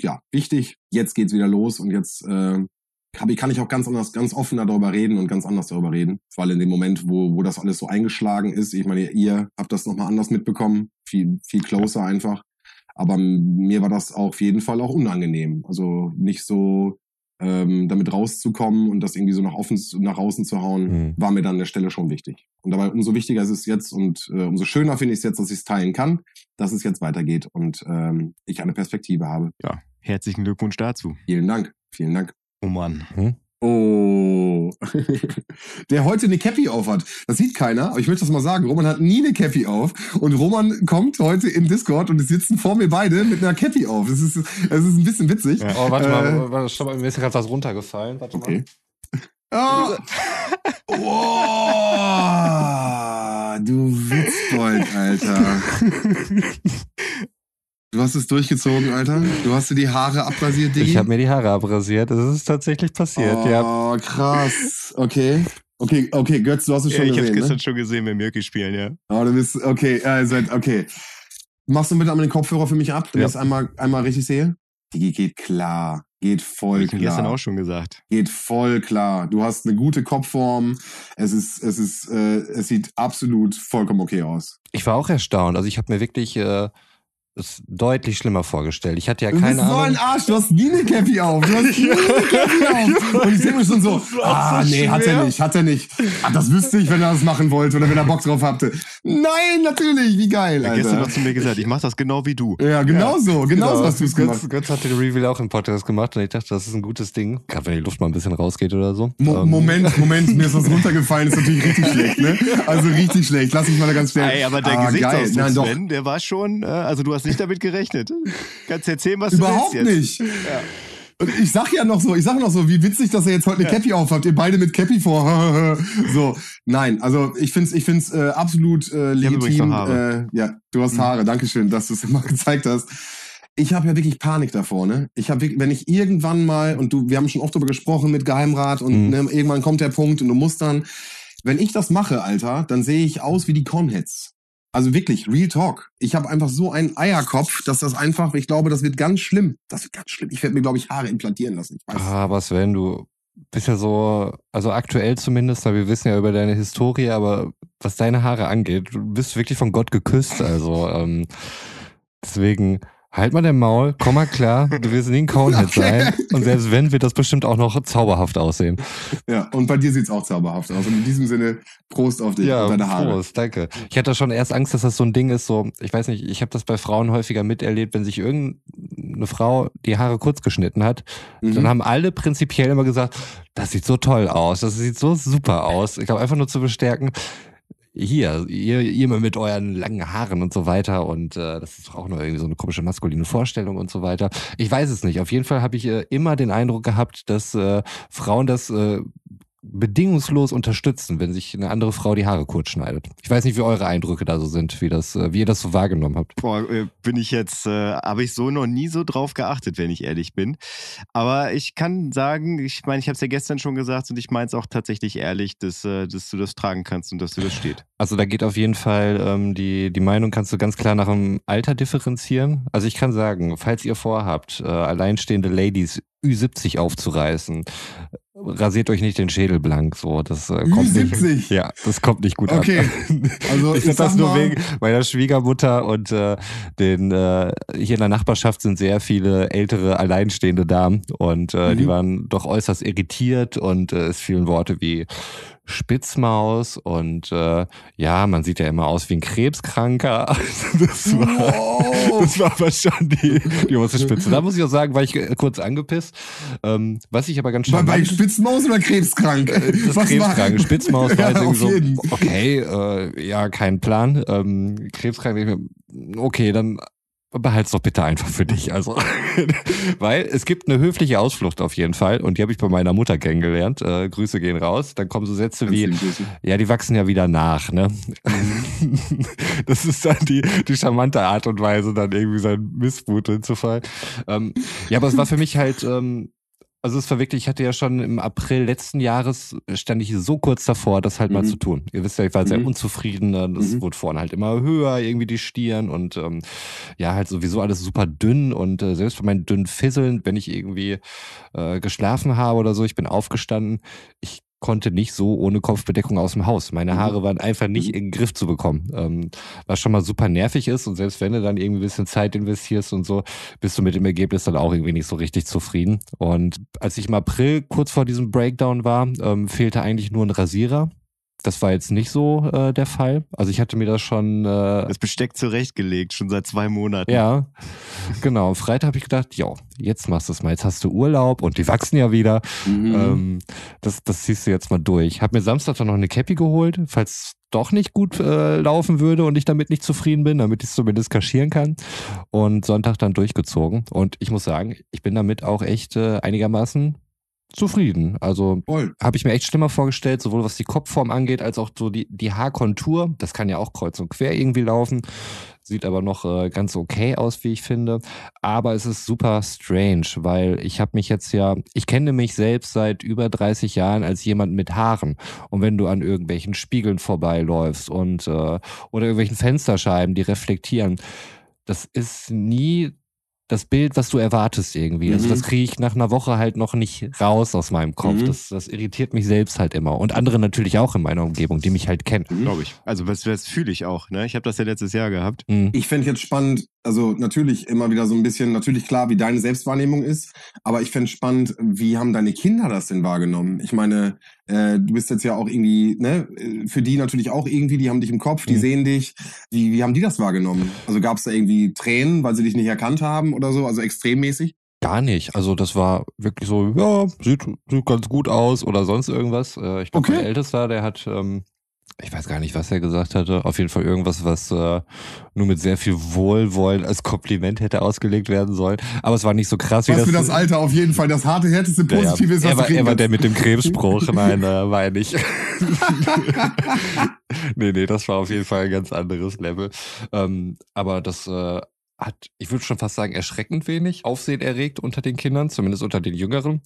ja wichtig. Jetzt geht's wieder los und jetzt äh, hab ich, kann ich auch ganz anders, ganz offener darüber reden und ganz anders darüber reden. Allem in dem Moment, wo, wo das alles so eingeschlagen ist. Ich meine, ihr habt das nochmal anders mitbekommen, viel, viel closer einfach. Aber mir war das auf jeden Fall auch unangenehm. Also nicht so ähm, damit rauszukommen und das irgendwie so nach offen nach außen zu hauen, Mhm. war mir dann an der Stelle schon wichtig. Und dabei umso wichtiger ist es jetzt und äh, umso schöner finde ich es jetzt, dass ich es teilen kann, dass es jetzt weitergeht und ähm, ich eine Perspektive habe. Ja, herzlichen Glückwunsch dazu. Vielen Dank. Vielen Dank. Oh Mann. Oh. Der heute eine Cappy auf hat. Das sieht keiner, aber ich möchte das mal sagen. Roman hat nie eine Cappy auf. Und Roman kommt heute in Discord und es sitzen vor mir beide mit einer Cappy auf. Das ist, das ist ein bisschen witzig. Ja. Oh, warte Äh, mal, warte, stopp mal, mir ist gerade was runtergefallen. Warte Okay. Oh. oh. Du Witzbold, Alter. Du hast es durchgezogen, Alter. Du hast dir die Haare abrasiert, mal. Diggi. Ich habe mir die Haare abrasiert. Das ist tatsächlich passiert, oh, ja. krass. Okay. Okay, okay, Götz, du hast es schon ich habe gesehen, gestern ne? schon gesehen, wenn Mirki spielen, ja. Oh, du bist, okay, also, okay. Machst du bitte einmal den Kopfhörer für mich ab, damit Ja. ich es einmal, einmal richtig sehe? Die geht klar. Geht voll ich gestern klar. auch schon gesagt. Geht voll klar. Du hast eine gute Kopfform. Es ist, es ist, äh, es sieht absolut vollkommen okay aus. Ich war auch erstaunt. Also ich habe mir wirklich äh, es deutlich schlimmer vorgestellt. Ich hatte ja Du keine bist so ein Ahnung. Arsch, du hast nie eine Cappy auf. Du hast nie eine Cappy auf. Und ich sehe mich schon so, ah, so nee, hat er nicht, hat er nicht. Ah, das wüsste ich, wenn er das machen wollte oder wenn er Bock drauf hatte. Nein, natürlich, wie geil, Er hat gestern Alter. noch zu mir gesagt, ich mache das genau wie du. Ja, genau so, genau so hast du es gemacht. Götz, Götz hat den Reveal auch im Podcast gemacht und ich dachte, das ist ein gutes Ding. Gerade wenn die Luft mal ein bisschen rausgeht oder so. Mo Ähm, Moment, Moment, mir ist was runtergefallen, ist natürlich richtig schlecht, ne? Also richtig schlecht. Lass mich mal da ganz schnell. Ey, aber der Ah, Gesichtsausdruck. Nein. Sven, der war schon, äh, also du hast nicht damit gerechnet. Kannst erzählen, was Überhaupt du willst jetzt. nicht. Und ich sag ja noch so, ich sag noch so, wie witzig, dass ihr jetzt heute eine Cappy aufhabt. Ihr beide mit Cappy vor. so, nein, also ich find's, ich find's äh, absolut äh, legitim. Äh, ja, du hast Haare. Dankeschön, dass du es immer gezeigt hast. Ich habe ja wirklich Panik davor, ne? Ich habe, wenn ich irgendwann mal und du, wir haben schon oft darüber gesprochen mit Geheimrat und Mhm. ne, irgendwann kommt der Punkt und du musst dann, wenn ich das mache, Alter, dann sehe ich aus wie die Cornheads. Also wirklich, Real Talk. Ich habe einfach so einen Eierkopf, dass das einfach, ich glaube, das wird ganz schlimm. Das wird ganz schlimm. Ich werde mir, glaube ich, Haare implantieren lassen. Ich weiß. Ah, aber Sven, du bist ja so, also aktuell zumindest, weil wir wissen ja über deine Historie, aber was deine Haare angeht, du bist wirklich von Gott geküsst. Also ähm, deswegen halt mal dein Maul, komm mal klar, du wirst nie ein Conehead Okay. sein. Und selbst wenn, wird das bestimmt auch noch zauberhaft aussehen. Ja, und bei dir sieht's auch zauberhaft aus. Und in diesem Sinne, Prost auf dich und deine Haare. Prost, danke. Ich hatte schon erst Angst, dass das so ein Ding ist, so, ich weiß nicht, ich habe das bei Frauen häufiger miterlebt, wenn sich irgendeine Frau die Haare kurz geschnitten hat, Mhm. dann haben alle prinzipiell immer gesagt, das sieht so toll aus, das sieht so super aus. Ich glaube, einfach nur zu bestärken, hier, ihr, ihr mal mit euren langen Haaren und so weiter und äh, das ist auch nur irgendwie so eine komische maskuline Vorstellung und so weiter. Ich weiß es nicht. Auf jeden Fall habe ich äh, immer den Eindruck gehabt, dass äh, Frauen das äh, bedingungslos unterstützen, wenn sich eine andere Frau die Haare kurz schneidet. Ich weiß nicht, wie eure Eindrücke da so sind, wie das, äh, wie ihr das so wahrgenommen habt. Boah, äh, bin ich jetzt, äh, habe ich so noch nie so drauf geachtet, wenn ich ehrlich bin. Aber ich kann sagen, ich meine, ich habe es ja gestern schon gesagt und ich meine es auch tatsächlich ehrlich, dass, äh, dass du das tragen kannst und dass du das steht. Also da geht auf jeden Fall ähm, die, die Meinung kannst du ganz klar nach dem Alter differenzieren. Also ich kann sagen, falls ihr vorhabt, äh, alleinstehende Ladies Ü70 aufzureißen, rasiert euch nicht den Schädel blank. So, das äh, kommt Ü70? nicht. Ja, das kommt nicht gut Okay. an. Also ich ich sag das nur wegen meiner Schwiegermutter und äh, den äh, hier in der Nachbarschaft sind sehr viele ältere alleinstehende Damen und äh, Mhm. die waren doch äußerst irritiert und äh, es fielen Worte wie Spitzmaus und äh, ja, man sieht ja immer aus wie ein Krebskranker. Das war, Wow. das war aber schon die, die oberste Spitze. Da muss ich auch sagen, war ich äh, kurz angepisst. Ähm, was ich aber ganz Bei, bei charmant Spitzmaus oder krebskrank? das Was Krebskrank. Spitzmaus war Ja, irgendwie jeden. so, okay, äh, ja, kein Plan. Ähm, Krebskrank, okay, dann behalt's doch bitte einfach für dich. Also, weil es gibt eine höfliche Ausflucht auf jeden Fall und die habe ich bei meiner Mutter kennengelernt. Äh, Grüße gehen raus. Dann kommen so Sätze wie, ja, die wachsen ja wieder nach, ne? das ist dann die, die charmante Art und Weise, dann irgendwie seinen Missmut hinzufallen. Ähm, ja, aber es war für mich halt, ähm, also es war wirklich, ich hatte ja schon im April letzten Jahres, stand ich so kurz davor, das halt mal Mhm. zu tun. Ihr wisst ja, ich war sehr Mhm. unzufrieden, ne? das Mhm. wurde vorne halt immer höher, irgendwie die Stirn und ähm, ja, halt sowieso alles super dünn und äh, selbst bei meinen dünnen Fisseln, wenn ich irgendwie äh, geschlafen habe oder so, ich bin aufgestanden, ich konnte nicht so ohne Kopfbedeckung aus dem Haus. Meine Mhm. Haare waren einfach nicht in den Griff zu bekommen. Ähm, was schon mal super nervig ist und selbst wenn du dann irgendwie ein bisschen Zeit investierst und so, bist du mit dem Ergebnis dann auch irgendwie nicht so richtig zufrieden. Und als ich im April kurz vor diesem Breakdown war, ähm, fehlte eigentlich nur ein Rasierer. Das war jetzt nicht so äh, der Fall. Also ich hatte mir das schon äh, Das Besteck zurechtgelegt, schon seit zwei Monaten. ja, genau. Freitag habe ich gedacht, ja, jetzt machst du es mal. Jetzt hast du Urlaub und die wachsen ja wieder. Mhm. Ähm, das, das ziehst du jetzt mal durch. Hab mir Samstag dann noch eine Cappy geholt, falls doch nicht gut äh, laufen würde und ich damit nicht zufrieden bin, damit ich es zumindest kaschieren kann. Und Sonntag dann durchgezogen. Und ich muss sagen, ich bin damit auch echt äh, einigermaßen zufrieden. Also habe ich mir echt schlimmer vorgestellt, sowohl was die Kopfform angeht, als auch so die, die Haarkontur. Das kann ja auch kreuz und quer irgendwie laufen. Sieht aber noch äh, ganz okay aus, wie ich finde. Aber es ist super strange, weil ich habe mich jetzt ja, ich kenne mich selbst seit über 30 Jahren als jemand mit Haaren. Und wenn du an irgendwelchen Spiegeln vorbeiläufst und äh, oder irgendwelchen Fensterscheiben, die reflektieren, das ist nie das Bild, was du erwartest irgendwie. Also Mhm. das kriege ich nach einer Woche halt noch nicht raus aus meinem Kopf. Mhm. Das, das irritiert mich selbst halt immer. Und andere natürlich auch in meiner Umgebung, die mich halt kennen. Glaube ich. Also das, das fühle ich auch. Ne? Ich habe das ja letztes Jahr gehabt. Mhm. Ich fände jetzt spannend, also natürlich immer wieder so ein bisschen, natürlich klar, wie deine Selbstwahrnehmung ist, aber ich fände spannend, wie haben deine Kinder das denn wahrgenommen? Ich meine, äh, du bist jetzt ja auch irgendwie, ne, äh, für die natürlich auch irgendwie, die haben dich im Kopf, die Mhm. sehen dich. Wie, wie haben die das wahrgenommen? Also gab es da irgendwie Tränen, weil sie dich nicht erkannt haben oder so, also extremmäßig? Gar nicht. Also das war wirklich so, ja, sieht, sieht ganz gut aus oder sonst irgendwas. Äh, ich glaube, Okay. mein Ältester, der hat, ähm, ich weiß gar nicht, was er gesagt hatte. Auf jeden Fall irgendwas, was äh, nur mit sehr viel Wohlwollen als Kompliment hätte ausgelegt werden sollen. Aber es war nicht so krass wie Was das. für das Alter auf jeden Fall das harte, härteste Ja, ja. Positive ist, was er, war, er war der mit dem Krebsspruch. Nein, äh, war er nicht. nee, nee, das war auf jeden Fall ein ganz anderes Level. Ähm, aber das äh, hat, ich würde schon fast sagen, erschreckend wenig Aufsehen erregt unter den Kindern, zumindest unter den Jüngeren.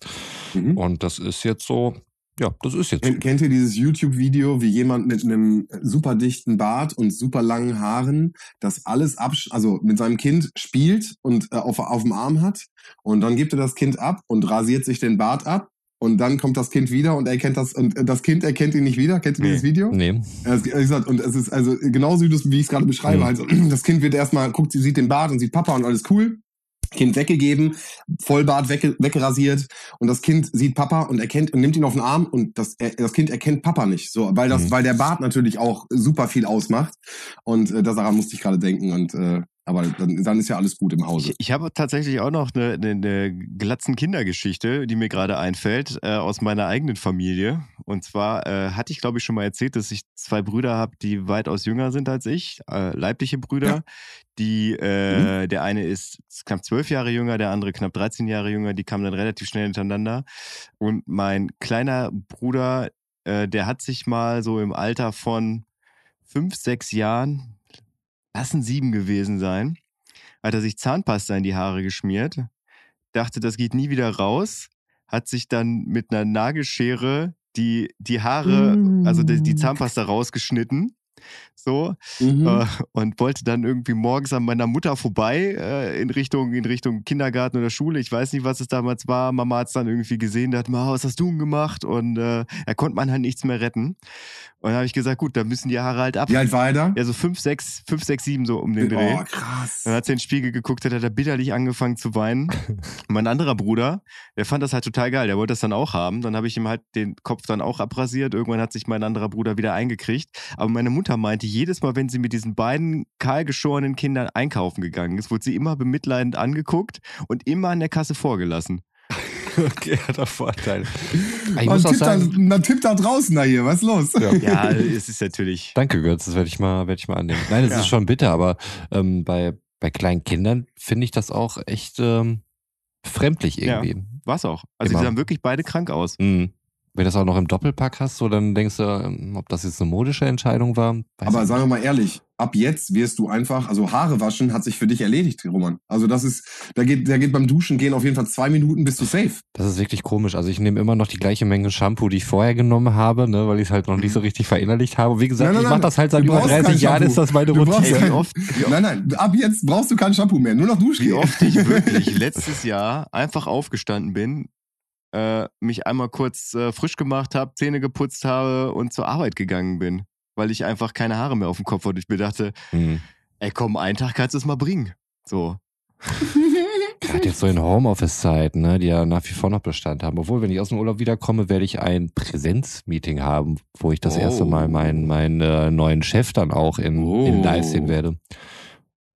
Mhm. Und das ist jetzt so, ja, das ist jetzt. Kennt, kennt ihr dieses YouTube-Video, wie jemand mit einem super dichten Bart und super langen Haaren das alles absch also mit seinem Kind spielt und äh, auf, auf dem Arm hat und dann gibt er das Kind ab und rasiert sich den Bart ab und dann kommt das Kind wieder und er kennt das und äh, das Kind erkennt ihn nicht wieder. Kennt ihr Nee. dieses Video? Nee. Wie gesagt, und es ist also genauso wie ich es gerade beschreibe. Mhm. Also das Kind wird erstmal, guckt, sie sieht den Bart und sieht Papa und alles cool. Kind weggegeben, Vollbart wegge weggerasiert und das Kind sieht Papa und erkennt und nimmt ihn auf den Arm und das, er, das Kind erkennt Papa nicht, so weil das, Mhm. weil der Bart natürlich auch super viel ausmacht und äh, daran musste ich gerade denken und äh, aber dann, dann ist ja alles gut im Hause. Ich, ich habe tatsächlich auch noch eine, eine, eine glatzen Kindergeschichte, die mir gerade einfällt, äh, aus meiner eigenen Familie. Und zwar äh, hatte ich, glaube ich, schon mal erzählt, dass ich zwei Brüder habe, die weitaus jünger sind als ich, äh, leibliche Brüder. Ja. Die, äh, der eine ist knapp zwölf Jahre jünger, der andere knapp 13 Jahre jünger. Die kamen dann relativ schnell hintereinander. Und mein kleiner Bruder, äh, der hat sich mal so im Alter von fünf, sechs Jahren, lassen sieben gewesen sein, hat er sich Zahnpasta in die Haare geschmiert, dachte, das geht nie wieder raus, hat sich dann mit einer Nagelschere die, die Haare, also die, die Zahnpasta rausgeschnitten. So, Mhm. äh, und wollte dann irgendwie morgens an meiner Mutter vorbei äh, in Richtung in Richtung Kindergarten oder Schule. Ich weiß nicht, was es damals war. Mama hat es dann irgendwie gesehen, dachte, Ma, was hast du denn gemacht? Und äh, er konnte man halt nichts mehr retten. Und dann habe ich gesagt, gut, dann müssen die Haare halt ab. Wie alt war er da? Ja, so fünf, sechs, fünf, sechs, sieben so um den Dreh. oh, krass. Dann hat sie in den Spiegel geguckt, hat er da bitterlich angefangen zu weinen. mein anderer Bruder, der fand das halt total geil, der wollte das dann auch haben. Dann habe ich ihm halt den Kopf dann auch abrasiert. Irgendwann hat sich mein anderer Bruder wieder eingekriegt. Aber meine Mutter meinte, jedes Mal, wenn sie mit diesen beiden kahlgeschorenen Kindern einkaufen gegangen ist, wurde sie immer bemitleidend angeguckt und immer an der Kasse vorgelassen. Okay, hat er Vorteile. Ich auch tippt, da, sagen, man tippt da draußen da hier, was ist los? ja. Ja, es ist natürlich. Danke, Götz, das werde ich mal, werde ich mal annehmen. Nein, es Ja. ist schon bitter, aber ähm, bei, bei kleinen Kindern finde ich das auch echt ähm, fremdlich irgendwie. War's auch. Also Immer. die sahen wirklich beide krank aus. Mhm. Wenn du das auch noch im Doppelpack hast, so dann denkst du, ähm, ob das jetzt eine modische Entscheidung war. Weiß Aber sagen wir mal ehrlich, ab jetzt wirst du einfach, also Haare waschen hat sich für dich erledigt, Roman. Also das ist, da geht, da geht beim Duschen gehen auf jeden Fall zwei Minuten, bist du safe. Das ist wirklich komisch. Also ich nehme immer noch die gleiche Menge Shampoo, die ich vorher genommen habe, ne, weil ich es halt noch nicht so richtig verinnerlicht habe. Wie gesagt, Nein, nein, ich mache das halt seit über brauchst kein 30 Jahren, ist das meine Routine. Wie oft, wie Nein, nein, ab jetzt brauchst du kein Shampoo mehr, nur noch wie Duschgel. oft ich wirklich letztes Jahr einfach aufgestanden bin, äh, mich einmal kurz äh, frisch gemacht habe, Zähne geputzt habe und zur Arbeit gegangen bin, weil ich einfach keine Haare mehr auf dem Kopf hatte. Ich mir dachte, Mhm. ey komm, einen Tag kannst du es mal bringen. So. Gerade jetzt so in Homeoffice-Zeiten, ne, die ja nach wie vor noch Bestand haben. Obwohl, wenn ich aus dem Urlaub wiederkomme, werde ich ein Präsenzmeeting haben, wo ich das Oh. erste Mal meinen, meinen äh, neuen Chef dann auch in, Oh. in live sehen werde.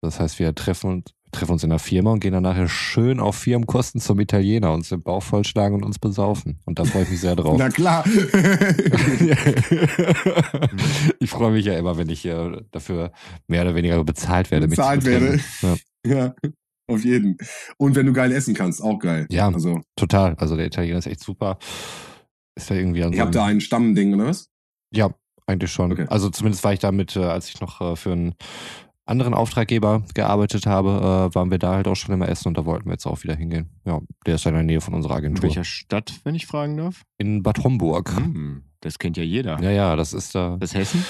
Das heißt, wir treffen uns, treffen uns in der Firma und gehen dann nachher schön auf Firmenkosten zum Italiener, uns den Bauch vollschlagen und uns besaufen. Und da freue ich mich sehr drauf. Na klar. ich freue mich ja immer, wenn ich äh, dafür mehr oder weniger bezahlt werde. Bezahlt werde. Ja. ja. Auf jeden. Und wenn du geil essen kannst, auch geil. Ja. Also, Total. Also der Italiener ist echt super. Ist ja irgendwie an ihr so habt da ein Stammding, oder was? Ja, eigentlich schon. Okay. Also zumindest war ich damit, äh, als ich noch äh, für einen anderen Auftraggeber gearbeitet habe, äh, waren wir da halt auch schon immer essen und da wollten wir jetzt auch wieder hingehen. Ja, der ist ja in der Nähe von unserer In Agentur. welcher Stadt, wenn ich fragen darf? In Bad Homburg. Hm, das kennt ja jeder. Ja, ja, das ist da. Das Hessen?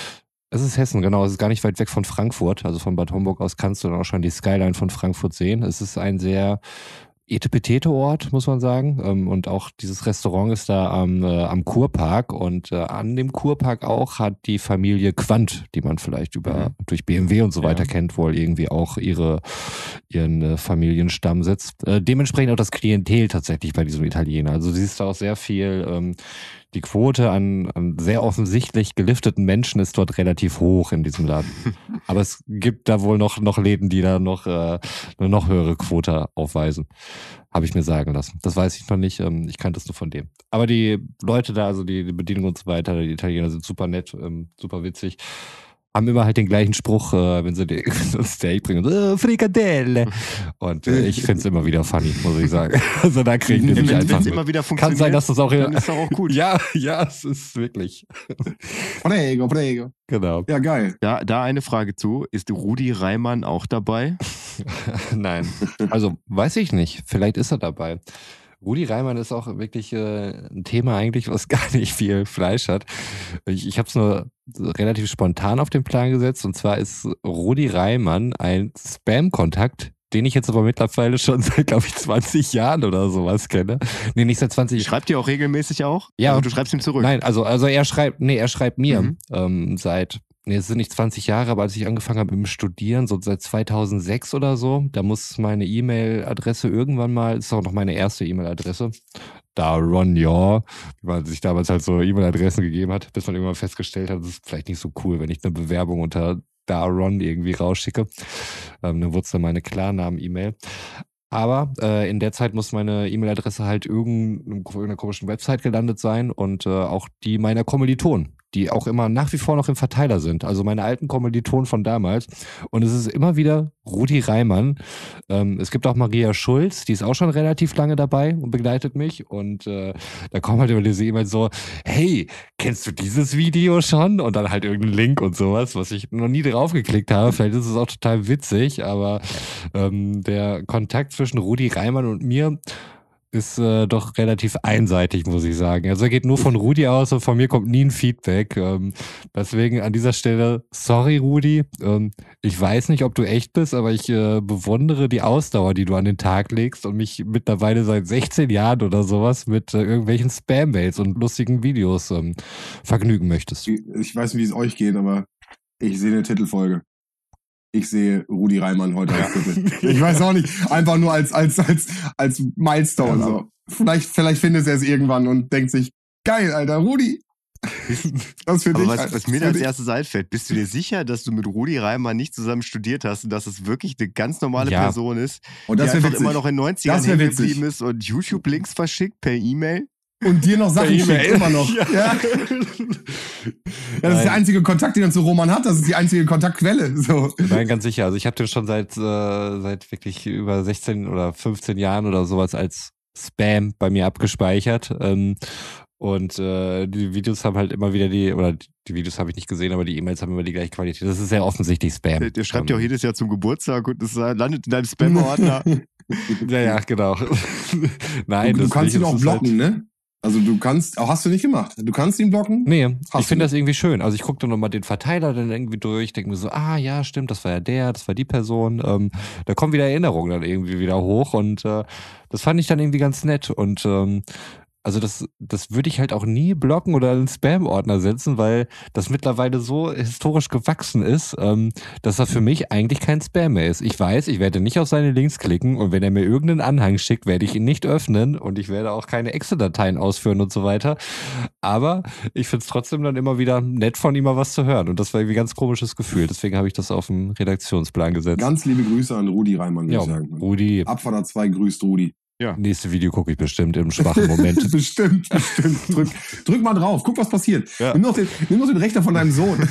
Es ist Hessen, genau. Es ist gar nicht weit weg von Frankfurt. Also von Bad Homburg aus kannst du dann auch schon die Skyline von Frankfurt sehen. Es ist ein sehr etepetete Ort, muss man sagen. Ähm, Und auch dieses Restaurant ist da am, äh, am Kurpark. Und äh, an dem Kurpark auch hat die Familie Quandt, die man vielleicht über Mhm. durch BMW und so Ja. weiter kennt, wohl irgendwie auch ihre ihren äh, Familienstammsitz. Äh, dementsprechend auch das Klientel tatsächlich bei diesem Italiener. Also du siehst da auch sehr viel ähm, die Quote an, an sehr offensichtlich gelifteten Menschen ist dort relativ hoch in diesem Laden. Aber es gibt da wohl noch, noch Läden, die da noch äh, eine noch höhere Quote aufweisen. Habe ich mir sagen lassen. Das weiß ich noch nicht. Ähm, ich kannte es nur von dem. Aber die Leute da, also die, die Bedienung und so weiter, die Italiener sind super nett, ähm, super witzig. Haben immer halt den gleichen Spruch, äh, wenn sie ein Steak bringen. Äh, Frikadelle. Und äh, ich finde es immer wieder funny, muss ich sagen. Also da kriegen die mich es einfach. immer wieder Kann sein, dass das auch dann ist auch gut. Ja, ja, es ist wirklich. Prego, prego. Genau. Ja, geil. Da, da eine Frage zu. Ist Rudi Reimann auch dabei? Nein. Also weiß ich nicht. Vielleicht ist er dabei. Rudi Reimann ist auch wirklich äh, ein Thema eigentlich, was gar nicht viel Fleisch hat. Ich, ich habe es nur relativ spontan auf den Plan gesetzt. Und zwar ist Rudi Reimann ein Spam-Kontakt, den ich jetzt aber mittlerweile schon seit, glaube ich, 20 Jahren oder sowas kenne. Nee, nicht seit 20 Schreibt ihr auch regelmäßig auch? Ja. Also du schreibst ihm zurück. Nein, also, also er schreibt, nee, er schreibt mir Mhm. ähm, seit, es sind nicht 20 Jahre, aber als ich angefangen habe dem Studieren, so seit 2006 oder so, da muss meine E-Mail-Adresse irgendwann mal, ist auch noch meine erste E-Mail-Adresse, da Ron Yaw, wie man sich damals halt so E-Mail-Adressen gegeben hat, bis man irgendwann festgestellt hat, das ist vielleicht nicht so cool, wenn ich eine Bewerbung unter da Ron irgendwie rausschicke. Ähm, dann wurde es dann meine Klarnamen-E-Mail. Aber äh, in der Zeit muss meine E-Mail-Adresse halt irgendeiner komischen Website gelandet sein und äh, auch die meiner Kommilitonen, die auch immer nach wie vor noch im Verteiler sind. Also meine alten Kommilitonen von damals. Und es ist immer wieder Rudi Reimann. Ähm, es gibt auch Maria Schulz, die ist auch schon relativ lange dabei und begleitet mich. Und äh, da kommen halt immer diese E-Mails so, hey, kennst du dieses Video schon? Und dann halt irgendein Link und sowas, was ich noch nie draufgeklickt habe. Vielleicht ist es auch total witzig, aber ähm, der Kontakt zwischen Rudi Reimann und mir ist äh, doch relativ einseitig, muss ich sagen. Also er geht nur von Rudi aus und von mir kommt nie ein Feedback. Ähm, deswegen an dieser Stelle, sorry Rudi, ähm, ich weiß nicht, ob du echt bist, aber ich äh, bewundere die Ausdauer, die du an den Tag legst und mich mittlerweile seit 16 Jahren oder sowas mit äh, irgendwelchen Spam-Mails und lustigen Videos ähm, vergnügen möchtest. Ich weiß nicht, wie es euch geht, aber ich sehe eine Titelfolge. Ich sehe Rudi Reimann heute als Titel. Ich weiß auch nicht. Einfach nur als, als, als, als Milestone. Ja, so. Vielleicht, vielleicht findet er es irgendwann und denkt sich, geil, Alter, Rudi. Das für Aber dich. was, was mir als erstes einfällt, bist du dir sicher, dass du mit Rudi Reimann nicht zusammen studiert hast und dass es wirklich eine ganz normale Ja. Person ist, und die das wäre einfach witzig. immer noch in 90ern Das wär hängen witzig. geblieben ist und YouTube-Links verschickt per E-Mail? Und dir noch Sachen Per schickt, E-Mail. immer noch. Ja. ja. Das ist der einzige Kontakt, den er zu Roman hat. Das ist die einzige Kontaktquelle. So. Nein, ganz sicher. Also ich habe den schon seit, äh, seit wirklich über 16 oder 15 Jahren oder sowas als Spam bei mir abgespeichert. Ähm, und äh, die Videos haben halt immer wieder die, oder die Videos habe ich nicht gesehen, aber die E-Mails haben immer die gleiche Qualität. Das ist sehr offensichtlich Spam. Der, der schreibt ja auch Ähm, jedes Jahr zum Geburtstag und das landet in deinem Spam-Ordner. Ja, ja, genau. Nein, du, du das kannst ihn Es auch blocken, ne? Also du kannst, auch hast du nicht gemacht. Du kannst ihn blocken. Nee, Hast ich finde das irgendwie schön. Also ich gucke dann nochmal den Verteiler dann irgendwie durch, denke mir so, ah ja, stimmt, das war ja der, das war die Person. Ähm, da kommen wieder Erinnerungen dann irgendwie wieder hoch und äh, das fand ich dann irgendwie ganz nett. Und ähm, also das, das würde ich halt auch nie blocken oder in einen Spam-Ordner setzen, weil das mittlerweile so historisch gewachsen ist, ähm, dass er für mich eigentlich kein Spam mehr ist. Ich weiß, ich werde nicht auf seine Links klicken und wenn er mir irgendeinen Anhang schickt, werde ich ihn nicht öffnen und ich werde auch keine Excel-Dateien ausführen und so weiter. Aber ich finde es trotzdem dann immer wieder nett von ihm mal was zu hören und das war irgendwie ein ganz komisches Gefühl. Deswegen habe ich das auf den Redaktionsplan gesetzt. Ganz liebe Grüße an Rudi Reimann, würde ja, ich sagen. Rudi, Abfahrer 2 grüßt Rudi. Nächste Video gucke ich bestimmt im schwachen Moment. bestimmt, bestimmt. Drück, drück mal drauf, guck, was passiert. Ja. Nimm, noch den, nimm noch den Rechner von deinem Sohn.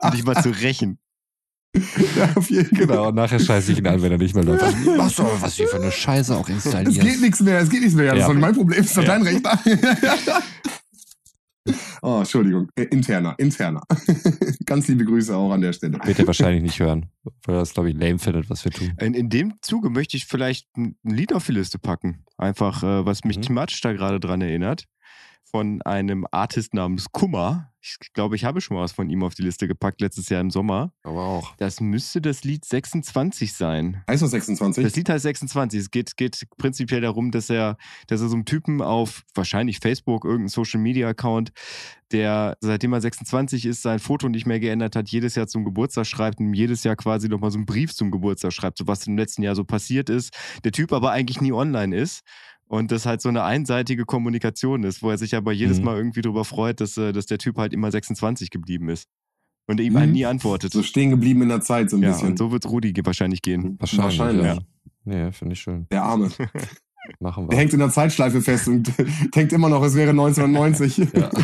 um dich mal zu rächen. Ja, auf jeden Fall. Genau, und nachher scheiße ich ihn an, wenn er nicht mehr läuft. Was du, was hier für eine Scheiße auch Es installiert? geht nichts mehr, es geht nichts mehr. Das Ja. ist doch mein Problem, das ist doch Ja. dein Rechner. oh, Entschuldigung. Äh, interner, interner. Ganz liebe Grüße auch an der Stelle. Wird er wahrscheinlich nicht hören, weil er das, glaube ich, lame findet, was wir tun. In, in dem Zuge möchte ich vielleicht ein Lied auf die Liste packen. Einfach, äh, was mich Mhm. thematisch da gerade dran erinnert. Von einem Artist namens Kummer. Ich glaube, ich habe schon mal was von ihm auf die Liste gepackt, letztes Jahr im Sommer. Aber auch. Das müsste das Lied 26 sein. Heißt das 26? Das Lied heißt 26. Es geht, geht prinzipiell darum, dass er, dass er so einem Typen auf wahrscheinlich Facebook, irgendein Social Media Account, der seitdem er 26 ist, sein Foto nicht mehr geändert hat, jedes Jahr zum Geburtstag schreibt und ihm jedes Jahr quasi nochmal so einen Brief zum Geburtstag schreibt, so was im letzten Jahr so passiert ist. Der Typ aber eigentlich nie online ist. Und das halt so eine einseitige Kommunikation ist, wo er sich aber jedes Mhm. Mal irgendwie darüber freut, dass, äh, dass der Typ halt immer 26 geblieben ist. Und er ihm Mhm. halt nie antwortet. So stehen geblieben in der Zeit so ein ja, bisschen. und so wird Rudi wahrscheinlich gehen. Wahrscheinlich. Wahrscheinlich. Ja, nee, finde ich schön. Der Arme. Machen Der wir. hängt in der Zeitschleife fest und denkt immer noch, es wäre 1990. Ja.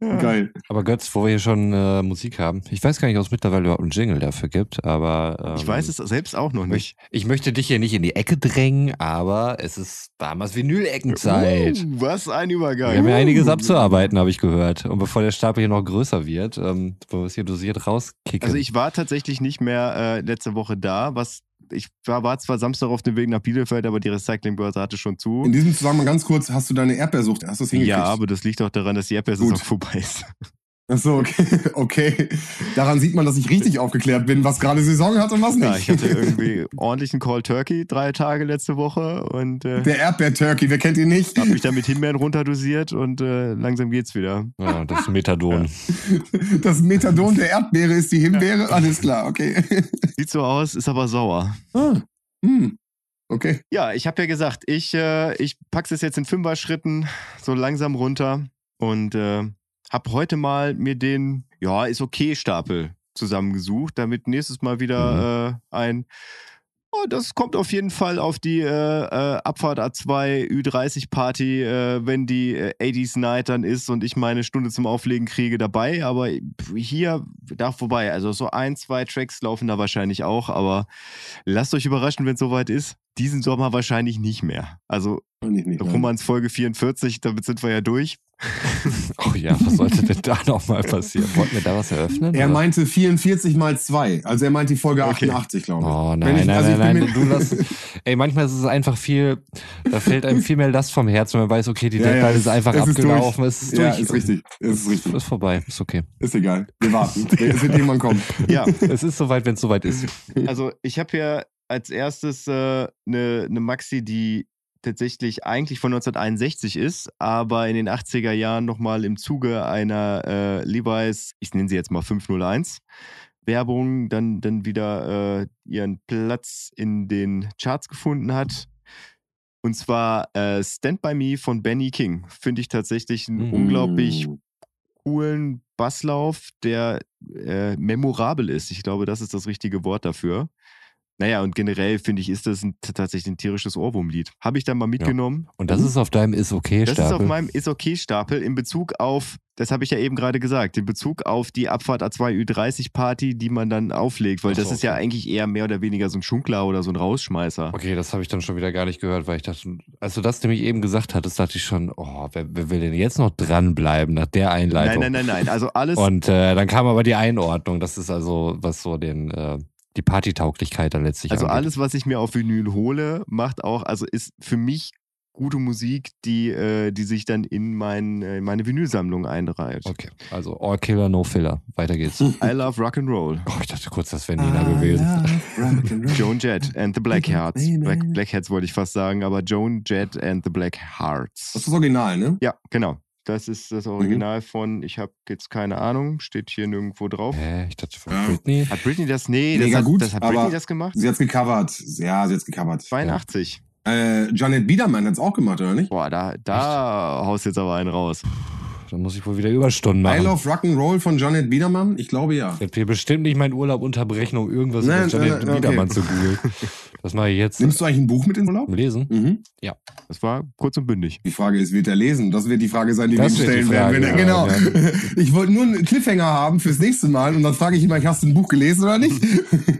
Geil. Aber Götz, wo wir hier schon äh, Musik haben, ich weiß gar nicht, ob es mittlerweile überhaupt einen Jingle dafür gibt, aber ähm, Ich weiß es selbst auch noch nicht. Ich möchte dich hier nicht in die Ecke drängen, aber es ist damals Vinyl-Eckenzeit. Uh, was ein Wir Übergang. haben ja einiges abzuarbeiten, habe ich gehört. Und bevor der Stapel hier noch größer wird, ähm, wollen wir es hier dosiert rauskicken. Also ich war tatsächlich nicht mehr äh, letzte Woche da, was ich war, war zwar Samstag auf dem Weg nach Bielefeld, aber die Recyclingbörse hatte schon zu. In diesem Zusammenhang ganz kurz, hast du deine Erdbeersucht, hast du es hingekriegt? Ja, aber das liegt auch daran, dass die Erdbeersaison vorbei ist. Ach so, okay. okay. Daran sieht man, dass ich richtig aufgeklärt bin, was gerade Saison hat und was nicht. Ja, ich hatte irgendwie ordentlichen Call Turkey drei Tage letzte Woche und äh, Der Erdbeer-Turkey, wer kennt ihn nicht? habe mich dann mit Himbeeren runterdosiert und äh, langsam geht's wieder. ja, das ist Methadon. Das Methadon der Erdbeere ist die Himbeere. Alles klar, okay. Sieht so aus, ist aber sauer. Ah, hm. Okay. Ja, ich habe ja gesagt, ich, äh, ich pack's es jetzt in Fünfer-Schritten so langsam runter und äh, habe heute mal mir den, ja, ist okay Stapel zusammengesucht, damit nächstes Mal wieder äh, ein, oh, das kommt auf jeden Fall auf die äh, äh, Abfahrt A2 Ü30 Party, äh, wenn die äh, 80s Night dann ist und ich meine Stunde zum Auflegen kriege dabei, aber hier da vorbei, also so ein, zwei Tracks laufen da wahrscheinlich auch, aber lasst euch überraschen, wenn es soweit ist. Diesen Sommer wahrscheinlich nicht mehr. Also Romans Folge 44, damit sind wir ja durch. Oh ja, was sollte denn da nochmal passieren? Wollten wir da was eröffnen? Er oder? meinte 44 mal 2. Also er meint die Folge Okay. 88, glaube ich. Oh nein, ich- nein, also nein, nein, du lass. Ey, manchmal ist es einfach viel, da fällt einem viel mehr Last vom Herzen, wenn man weiß, okay, die Ja, ja, Deadline ist einfach es ist abgelaufen, es ist Ja, durch. ist richtig. Es ist richtig. Ist vorbei, ist okay. Ist egal. Wir warten. Es wird irgendwann kommen. Ja, Es ist soweit, wenn es soweit ist. also ich habe ja als erstes eine äh, ne ne Maxi, die tatsächlich eigentlich von 1961 ist, aber in den 80er Jahren nochmal im Zuge einer äh, Levi's, ich nenne sie jetzt mal 501, Werbung dann, dann wieder äh, ihren Platz in den Charts gefunden hat. Und zwar äh, Stand By Me von Benny King. Finde ich tatsächlich einen Mhm. unglaublich coolen Basslauf, der äh, memorabel ist. Ich glaube, das ist das richtige Wort dafür. Naja, und generell finde ich, ist das ein, tatsächlich ein tierisches Ohrwurmlied. Habe ich dann mal mitgenommen. Und das ist auf deinem ist okay Das ist auf meinem Ist-Okay-Stapel in Bezug auf, das habe ich ja eben gerade gesagt, in Bezug auf die Abfahrt A2 Ü30 Party, die man dann auflegt, weil Ach das ist ja okay. eigentlich eher mehr oder weniger so ein Schunkler oder so ein Rausschmeißer. Okay, das habe ich dann schon wieder gar nicht gehört, weil ich dachte, als du das nämlich eben gesagt hattest, dachte ich schon, oh, wer, wer will denn jetzt noch dranbleiben nach der Nein, Einleitung? nein, nein, nein. Also alles, Und äh, dann kam aber die Einordnung. Das ist also, was so den äh, die Partytauglichkeit dann letztlich also angeht. alles, was ich mir auf Vinyl hole, macht auch, also ist für mich gute Musik, die, äh, die sich dann in, mein, äh, in meine Vinylsammlung einreiht. Okay, also All Killer, No Filler. Weiter geht's. I love rock and roll. Oh, ich dachte kurz, das wäre Nina gewesen. Joan Jett and the Black Hearts. Black, Black Hearts wollte ich fast sagen, aber Joan Jett and the Black Hearts. Das ist das Original, ne? Ja, genau. Das ist das Original von, ich habe jetzt keine Ahnung, steht hier nirgendwo drauf. Hä, ich dachte von Ja. Britney. Hat Britney das? Nee, Mega das hat, gut, das hat Britney das gemacht? Sie hat's gecovert. Ja, sie hat's gecovert. 82. Äh, Janet Biedermann hat's auch gemacht, oder nicht? Boah, da, da haust jetzt aber einen raus. Dann muss ich wohl wieder Überstunden I machen. Love Rock'n'Roll von Janet Biedermann? Ich glaube ja. Ich hier bestimmt nicht meinen Urlaub unterbrechen, um irgendwas Nein, über Janet nein, nein, Biedermann okay. zu googeln. Was mache ich jetzt? Nimmst du eigentlich ein Buch mit in den Urlaub? Lesen? Mhm. Das war kurz und bündig. Die Frage ist, wird er lesen? Das wird die Frage sein, die Das wir stellen werden. Er, ja, genau. Ich wollte nur einen Cliffhanger haben fürs nächste Mal und dann frage ich ihn mal, hast du ein Buch gelesen oder nicht?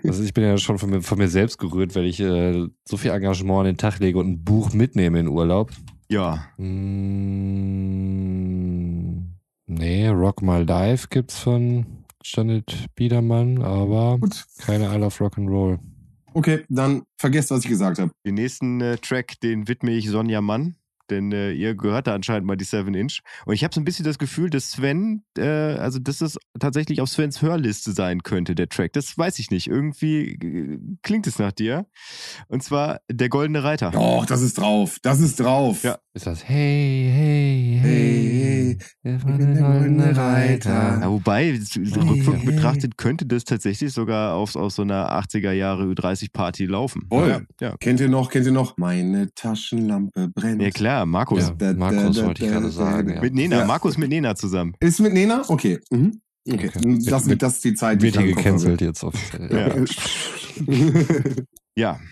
Also ich bin ja schon von mir, von mir selbst gerührt, weil ich äh, so viel Engagement an den Tag lege und ein Buch mitnehme in Urlaub. Ja. Mm, nee, Rock Mal Dive gibt's von Janet Biedermann, aber Gut. keine I Love Rock'n'Roll. Okay, dann vergesst, was ich gesagt habe. Den nächsten äh, Track, den widme ich Sonja Mann. Denn äh, ihr gehört da anscheinend mal die 7 Inch. Und ich habe so ein bisschen das Gefühl, dass Sven, äh, also dass das tatsächlich auf Svens Hörliste sein könnte, der Track. Das weiß ich nicht. Irgendwie äh, klingt es nach dir. Und zwar Der Goldene Reiter. Doch, das ist drauf. Das ist drauf. Ja. Ist das Hey, hey, hey, Hey, der der goldene Reiter. Ja, wobei, rückwirkend hey. betrachtet, könnte das tatsächlich sogar auf, aus so einer 80er Jahre Ü30-Party laufen. Voll. Ja, ja. Kennt ihr noch, kennt ihr noch? Meine Taschenlampe brennt. ja klar, Markus. Ja, Markus wollte ich gerade sagen. Ja. Mit Nena, Ja. Markus mit Nena zusammen. Ist mit Nena? Okay. Mhm. Okay. Okay. Das, wird, das ist die Zeit, die Wird ich hier gecancelt jetzt offiziell. Ja. Ja.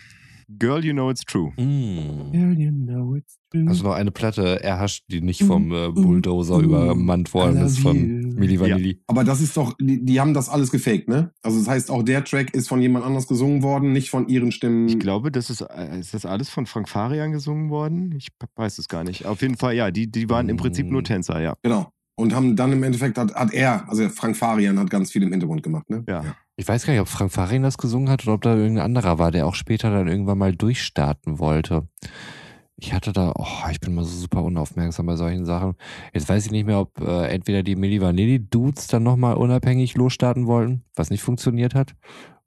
Ja. Girl, you know it's true. Mm. Also noch eine Platte erhascht, die nicht Mm, vom äh, Bulldozer mm, übermannt worden ist von you. Milli Vanilli. Aber das ist doch, die, die haben das alles gefaked, ne? Also das heißt, auch der Track ist von jemand anders gesungen worden, nicht von ihren Stimmen. Ich glaube, das ist, äh, ist das alles von Frank Farian gesungen worden? Ich weiß es gar nicht. Auf jeden Fall, ja, die, die waren im Prinzip nur Tänzer, ja. Genau. Und haben dann im Endeffekt, hat, hat er, also Frank Farian hat ganz viel im Hintergrund gemacht, ne? Ja. Ich weiß gar nicht, ob Frank Farin das gesungen hat oder ob da irgendein anderer war, der auch später dann irgendwann mal durchstarten wollte. Ich hatte da, oh, ich bin mal so super unaufmerksam bei solchen Sachen. Jetzt weiß ich nicht mehr, ob äh, entweder die Milli Vanilli Dudes dann nochmal unabhängig losstarten wollten, was nicht funktioniert hat,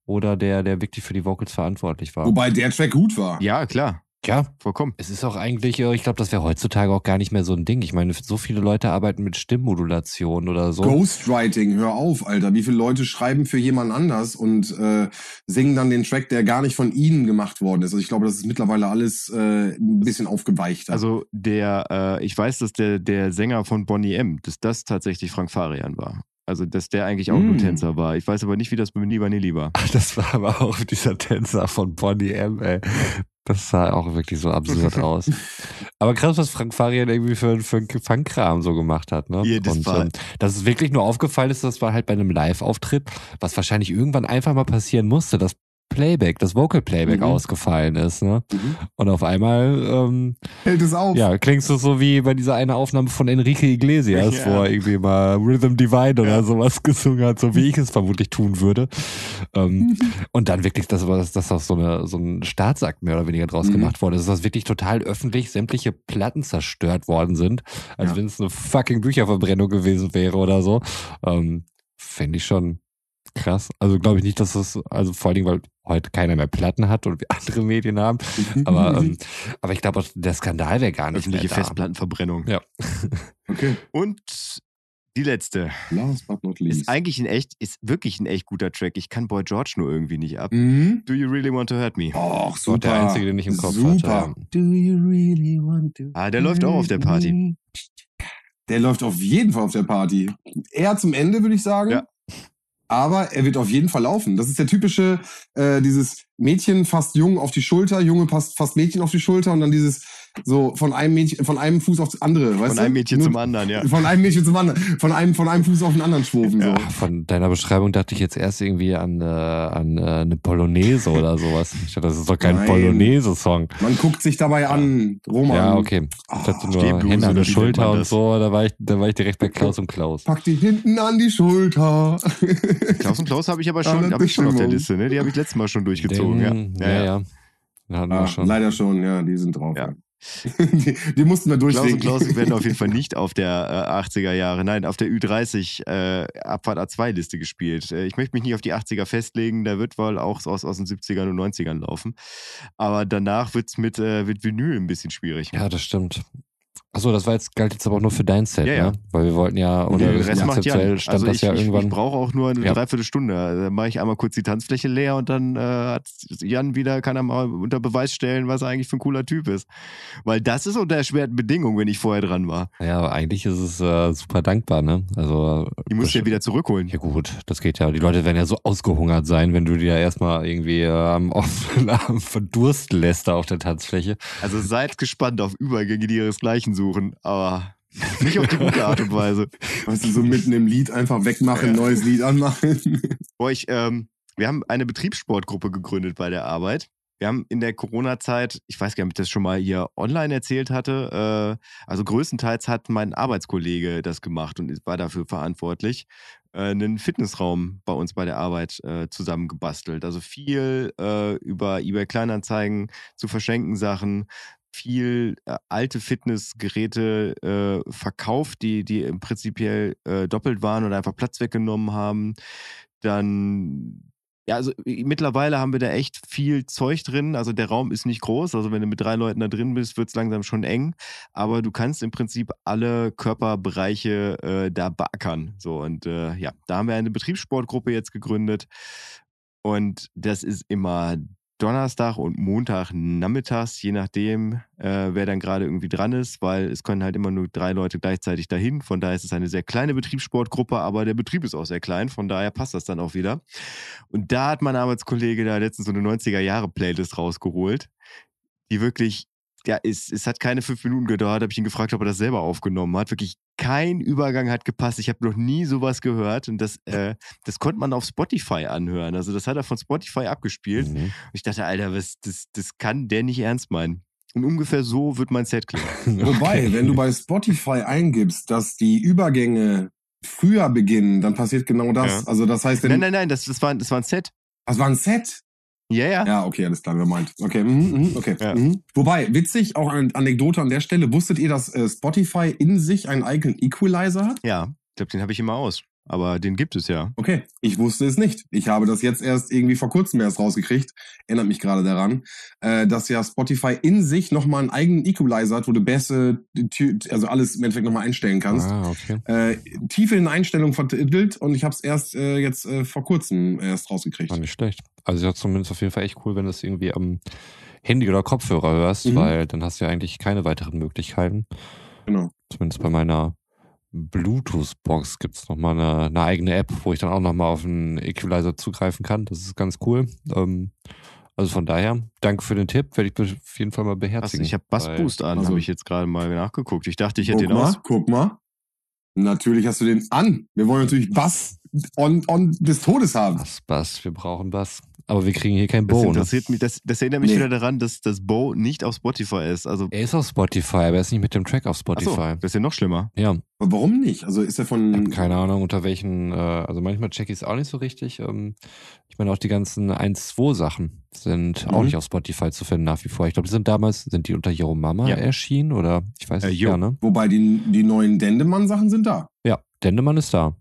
oder der, der wirklich für die Vocals verantwortlich war. Wobei der Track gut war. Ja, klar, ja, vollkommen. es ist auch eigentlich, äh, ich glaube, das wäre heutzutage auch gar nicht mehr so ein Ding. Ich meine, so viele Leute arbeiten mit Stimmmodulation oder so. Ghostwriting, hör auf, Alter. Wie viele Leute schreiben für jemand anders und äh, singen dann den Track, der gar nicht von ihnen gemacht worden ist. Also ich glaube, das ist mittlerweile alles äh, ein bisschen aufgeweichter. Also der, äh, ich weiß, dass der, der Sänger von Bonnie M, dass das tatsächlich Frank Farian war. Also, dass der eigentlich auch nur Mm. Tänzer war. Ich weiß aber nicht, wie das mit Milli Vanilli war. Das war aber auch dieser Tänzer von Bonnie M, ey. Das sah auch wirklich so absurd aus. Aber krass, was Frank Farian irgendwie für, für einen Fangkram so gemacht hat, ne? Jedes Und Mal. ähm, dass es wirklich nur aufgefallen ist, das war halt bei einem Live-Auftritt, was wahrscheinlich irgendwann einfach mal passieren musste, dass Playback, das Vocal Playback Mhm. ausgefallen ist, ne? Mhm. Und auf einmal, ähm, Hält es auf. ja, klingst du so wie bei dieser eine Aufnahme von Enrique Iglesias, Ja. wo er irgendwie mal Rhythm Divine oder sowas gesungen hat, so wie ich es vermutlich tun würde. Ähm, und dann wirklich, dass das, dass das so, eine, so ein Staatsakt mehr oder weniger draus Mhm. gemacht wurde, dass das wirklich total öffentlich sämtliche Platten zerstört worden sind, als Ja. wenn es eine fucking Bücherverbrennung gewesen wäre oder so. Ähm, Fände ich schon krass. Also glaube ich nicht, dass das, also vor allen Dingen, weil heute keiner mehr Platten hat und wir andere Medien haben. Aber, ähm, aber ich glaube, der Skandal wäre gar nicht Öffentliche mehr da. Festplattenverbrennung. Ja. Okay. Und die letzte. Last but not least. Ist eigentlich ein echt, ist wirklich ein echt guter Track. Ich kann Boy George nur irgendwie nicht ab. Mhm. Do you really want to hurt me? Och, So super. der einzige, den ich im Kopf super. hatte. Do you really want to Ah, der läuft auch auf der Party. Der läuft auf jeden Fall auf der Party. Eher zum Ende, würde ich sagen. Ja. Aber er wird auf jeden Fall laufen. Das ist der typische, äh, dieses Mädchen fasst Jungen auf die Schulter, Junge passt fast Mädchen auf die Schulter und dann dieses so von einem Mädchen, von einem Fuß aufs andere, weißt Von du? einem Mädchen Nur- zum anderen, ja. Von einem Mädchen zum anderen. Von einem, von einem Fuß auf den anderen schwufen, so. Ja, von deiner Beschreibung dachte ich jetzt erst irgendwie an, äh, an äh, eine Polonaise oder sowas. Ich dachte, das ist doch kein. Polonaise-Song. Man guckt sich dabei an, Roman. Ja, okay. Ah, Ich dachte nur Stehbluse, Hände an der Schulter und so, da war ich, da war ich direkt bei Klaus und Klaus. Pack die hinten an die Schulter. Klaus und Klaus habe ich aber Ah, schon, hab ich schon auf der. Liste, ne? Die habe ich letztes Mal schon durchgezogen, Den, ja. ja, ja. Hatten wir Ah, schon. leider schon, ja, die sind drauf. Ja. Die, die mussten wir Klaus durchwinken. und Klaus werden auf jeden Fall nicht auf der äh, 80er Jahre, nein, auf der Ü30 äh, Abfahrt A2-Liste gespielt. Äh, ich möchte mich nicht auf die 80er festlegen, da wird wohl auch aus, aus den 70ern und 90ern laufen. Aber danach wird's mit, äh, mit Vinyl ein bisschen schwierig. Ja, das stimmt. Achso, das war jetzt, galt jetzt aber auch nur für dein Set, Ja, ja. ne? Weil wir wollten ja, oder Den Rest macht konzeptuell Jan. stand Also das ich, ja irgendwann. ich brauche auch nur eine Ja. Dreiviertelstunde. Da mache ich einmal kurz die Tanzfläche leer und dann äh, hat Jan wieder, kann er mal unter Beweis stellen, was er eigentlich für ein cooler Typ ist. Weil das ist unter erschwerten Bedingungen, wenn ich vorher dran war. ja, aber eigentlich ist es äh, super dankbar, ne? Also. Die musst du ja wieder zurückholen. Ja gut, das geht ja. Die Leute werden ja so ausgehungert sein, wenn du die ja erstmal irgendwie äh, am offenen Arm verdursten lässt da auf der Tanzfläche. Also seid gespannt auf Übergänge, die ihresgleichen suchen, aber nicht auf die gute Art und Weise. Weißt du, so mitten im Lied einfach wegmachen, neues Lied anmachen. Boah, ich, ähm, wir haben eine Betriebssportgruppe gegründet bei der Arbeit. Wir haben in der Corona-Zeit, ich weiß gar nicht, ob ich das schon mal hier online erzählt hatte, äh, also größtenteils hat mein Arbeitskollege das gemacht und war dafür verantwortlich, äh, einen Fitnessraum bei uns bei der Arbeit äh, zusammengebastelt. Also viel äh, über eBay Kleinanzeigen zu verschenken Sachen, viel äh, alte Fitnessgeräte äh, verkauft, die, die im prinzipiell äh, doppelt waren oder einfach Platz weggenommen haben. Dann, ja, also mittlerweile haben wir da echt viel Zeug drin. Also der Raum ist nicht groß. Also wenn du mit drei Leuten da drin bist, wird es langsam schon eng. Aber du kannst im Prinzip alle Körperbereiche äh, da beackern. So, und äh, ja, da haben wir eine Betriebssportgruppe jetzt gegründet. Und das ist immer Donnerstag und Montag nachmittags, je nachdem, äh, wer dann gerade irgendwie dran ist, weil es können halt immer nur drei Leute gleichzeitig dahin. Von daher ist es eine sehr kleine Betriebssportgruppe, aber der Betrieb ist auch sehr klein, von daher passt das dann auch wieder. Und da hat mein Arbeitskollege da letztens so eine 90er-Jahre-Playlist rausgeholt, die wirklich, ja, es, es hat keine fünf Minuten gedauert, habe ich ihn gefragt, ob er das selber aufgenommen hat. Wirklich kein Übergang hat gepasst. Ich habe noch nie sowas gehört und das, äh, das konnte man auf Spotify anhören. Also das hat er von Spotify abgespielt. Mhm. Ich dachte, Alter, was, das, das kann der nicht ernst meinen. Und ungefähr so wird mein Set klingen. Wobei, wenn du bei Spotify eingibst, dass die Übergänge früher beginnen, dann passiert genau das. Ja. Also das heißt, Nein, nein, nein, das, das, war, das war ein Set. das war ein Set. Ja, ja. Ja, okay, alles klar, gemeint. Okay, mhm, mhm, okay. Ja. Mhm. Wobei, witzig, auch eine Anekdote an der Stelle, wusstet ihr, dass äh, Spotify in sich einen eigenen Equalizer hat? Ja, ich glaube, den habe ich immer aus. Aber den gibt es ja. Okay, ich wusste es nicht. Ich habe das jetzt erst irgendwie vor kurzem erst rausgekriegt. Erinnert mich gerade daran, äh, dass ja Spotify in sich nochmal einen eigenen Equalizer hat, wo du Bässe, also alles im Endeffekt nochmal einstellen kannst. Ah, okay. Äh, tief in Einstellungen vertitelt und ich habe es erst äh, jetzt äh, vor kurzem erst rausgekriegt. War nicht schlecht. Also ja, zumindest auf jeden Fall echt cool, wenn du es irgendwie am Handy oder Kopfhörer hörst, Mhm. weil dann hast du ja eigentlich keine weiteren Möglichkeiten. Genau. Zumindest bei meiner Bluetooth-Box gibt es nochmal eine, eine eigene App, wo ich dann auch nochmal auf einen Equalizer zugreifen kann. Das ist ganz cool. Ähm, also von daher, danke für den Tipp, werde ich auf jeden Fall mal beherzigen. ich habe Bass weil- Boost an, also- habe ich jetzt gerade mal nachgeguckt. Ich dachte, ich hätte den mal, aus. guck mal. Natürlich hast du den an. Wir wollen natürlich Bass on, on des Todes haben. Bass, Bass, wir brauchen Bass. Aber wir kriegen hier kein Das Bo. Ne? interessiert mich, das, das erinnert mich Nee. wieder daran, dass das Bo nicht auf Spotify ist. Also, Er ist auf Spotify, aber er ist nicht mit dem Track auf Spotify. das ist ja noch schlimmer. Ja, Aber warum nicht? Also ist er hab von. keine Ahnung, unter welchen, äh, also manchmal check ich es auch nicht so richtig. Ähm, ich meine, auch die ganzen 1-2-Sachen sind auch Mhm. nicht auf Spotify zu finden nach wie vor. Ich glaube, die sind damals, sind die unter Yo Mama Ja. erschienen oder ich weiß Äh, nicht, Yo. ja, ne? Wobei die, die neuen Dendemann-Sachen sind da. Ja, Dendemann ist da.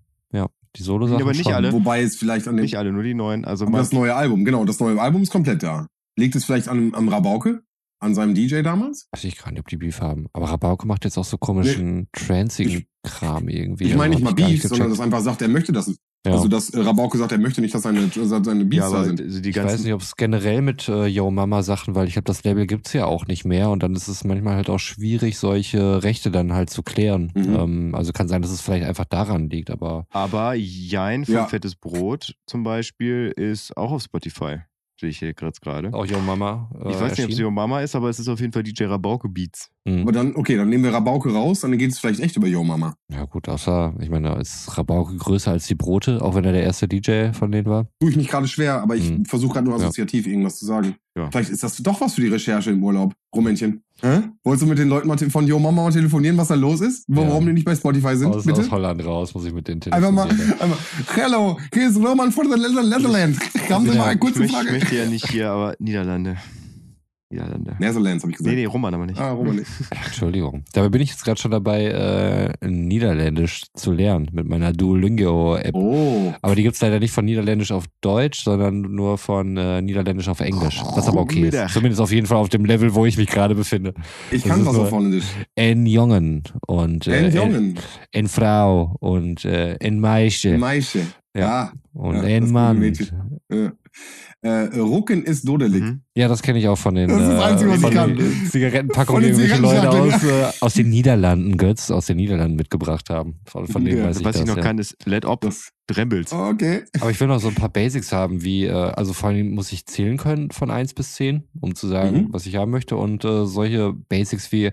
Die Solo-Sachen Aber nicht schon. alle. Wobei es vielleicht an dem. Nicht alle, nur die neuen. Also, das neue Album, genau, das neue Album ist komplett da. Liegt es vielleicht an, am Rabauke? An seinem DJ damals? Weiß ich gar nicht, ob die Beef haben. Aber Rabauke macht jetzt auch so komischen, transigen Kram irgendwie. Ich meine nicht Also mal Beef, sondern er einfach sagt, er möchte das. Ja. Also dass äh, Rabauke sagt, er möchte nicht, dass seine, seine Beats ja, da sind. also die ich weiß ganzen, nicht, ob es generell mit äh, Yo Mama Sachen, weil ich glaube, das Label gibt's ja auch nicht mehr und dann ist es manchmal halt auch schwierig, solche Rechte dann halt zu klären. Mhm. Ähm, also kann sein, dass es vielleicht einfach daran liegt, aber aber Jein von Ja. Fettes Brot zum Beispiel ist auch auf Spotify. Sehe ich hier gerade gerade. auch Yo Mama. Äh, Ich weiß nicht, ob es. Yo Mama ist, aber es ist auf jeden Fall DJ Rabauke Beats. Mhm. Aber dann, okay, dann nehmen wir Rabauke raus, dann geht es vielleicht echt über Yo Mama. Ja gut, außer, ich meine, da ist Rabauke größer als die Brote, auch wenn er der erste DJ von denen war. Tue ich nicht gerade schwer, aber ich Mhm. versuche gerade nur Ja. assoziativ irgendwas zu sagen. Ja. Vielleicht ist das doch was für die Recherche im Urlaub, Rummännchen. Hä? Wolltest du mit den Leuten mal von Yo Mama mal telefonieren, was da los ist? Warum Ja. die nicht bei Spotify sind, Aus, bitte? aus Holland raus, muss ich mit denen Einfach mal, telefonieren. einfach, hello, hier ist Roman von the Netherlands. Haben Sie mal eine kurze Frage? Ich möchte ja nicht hier, aber Niederlande. Niederlande. Netherlands, habe ich gesagt. Nee, nee, Roman aber nicht. Ah, Roman nicht. Entschuldigung. Dabei bin ich jetzt gerade schon dabei, äh, Niederländisch zu lernen mit meiner Duolingo-App. Oh. Aber die gibt's leider nicht von Niederländisch auf Deutsch, sondern nur von äh, Niederländisch auf Englisch. Was aber okay ist. Zumindest auf jeden Fall auf dem Level, wo ich mich gerade befinde. Ich Das kann was auf Holländisch. En Jongen und äh, En Jongen. En Frau und äh, En Meisje Meisje. Ja. und ja, En das Mann. Ja. Äh, Rucken ist dodelig. Mhm. Ja, das kenne ich auch von den, Das ist das äh, Einzige, was von ich kann. den Zigarettenpackungen, die irgendwelche Leute aus, äh, aus den Niederlanden, Götz, aus den Niederlanden mitgebracht haben. Von, von denen Ja, weiß ich Was das. ich noch ja. kann, ist Let Op Drembels. Okay. Aber ich will noch so ein paar Basics haben, wie, äh, also vor allem muss ich zählen können von 1 bis 10, um zu sagen, Mhm. was ich haben möchte. Und äh, solche Basics wie,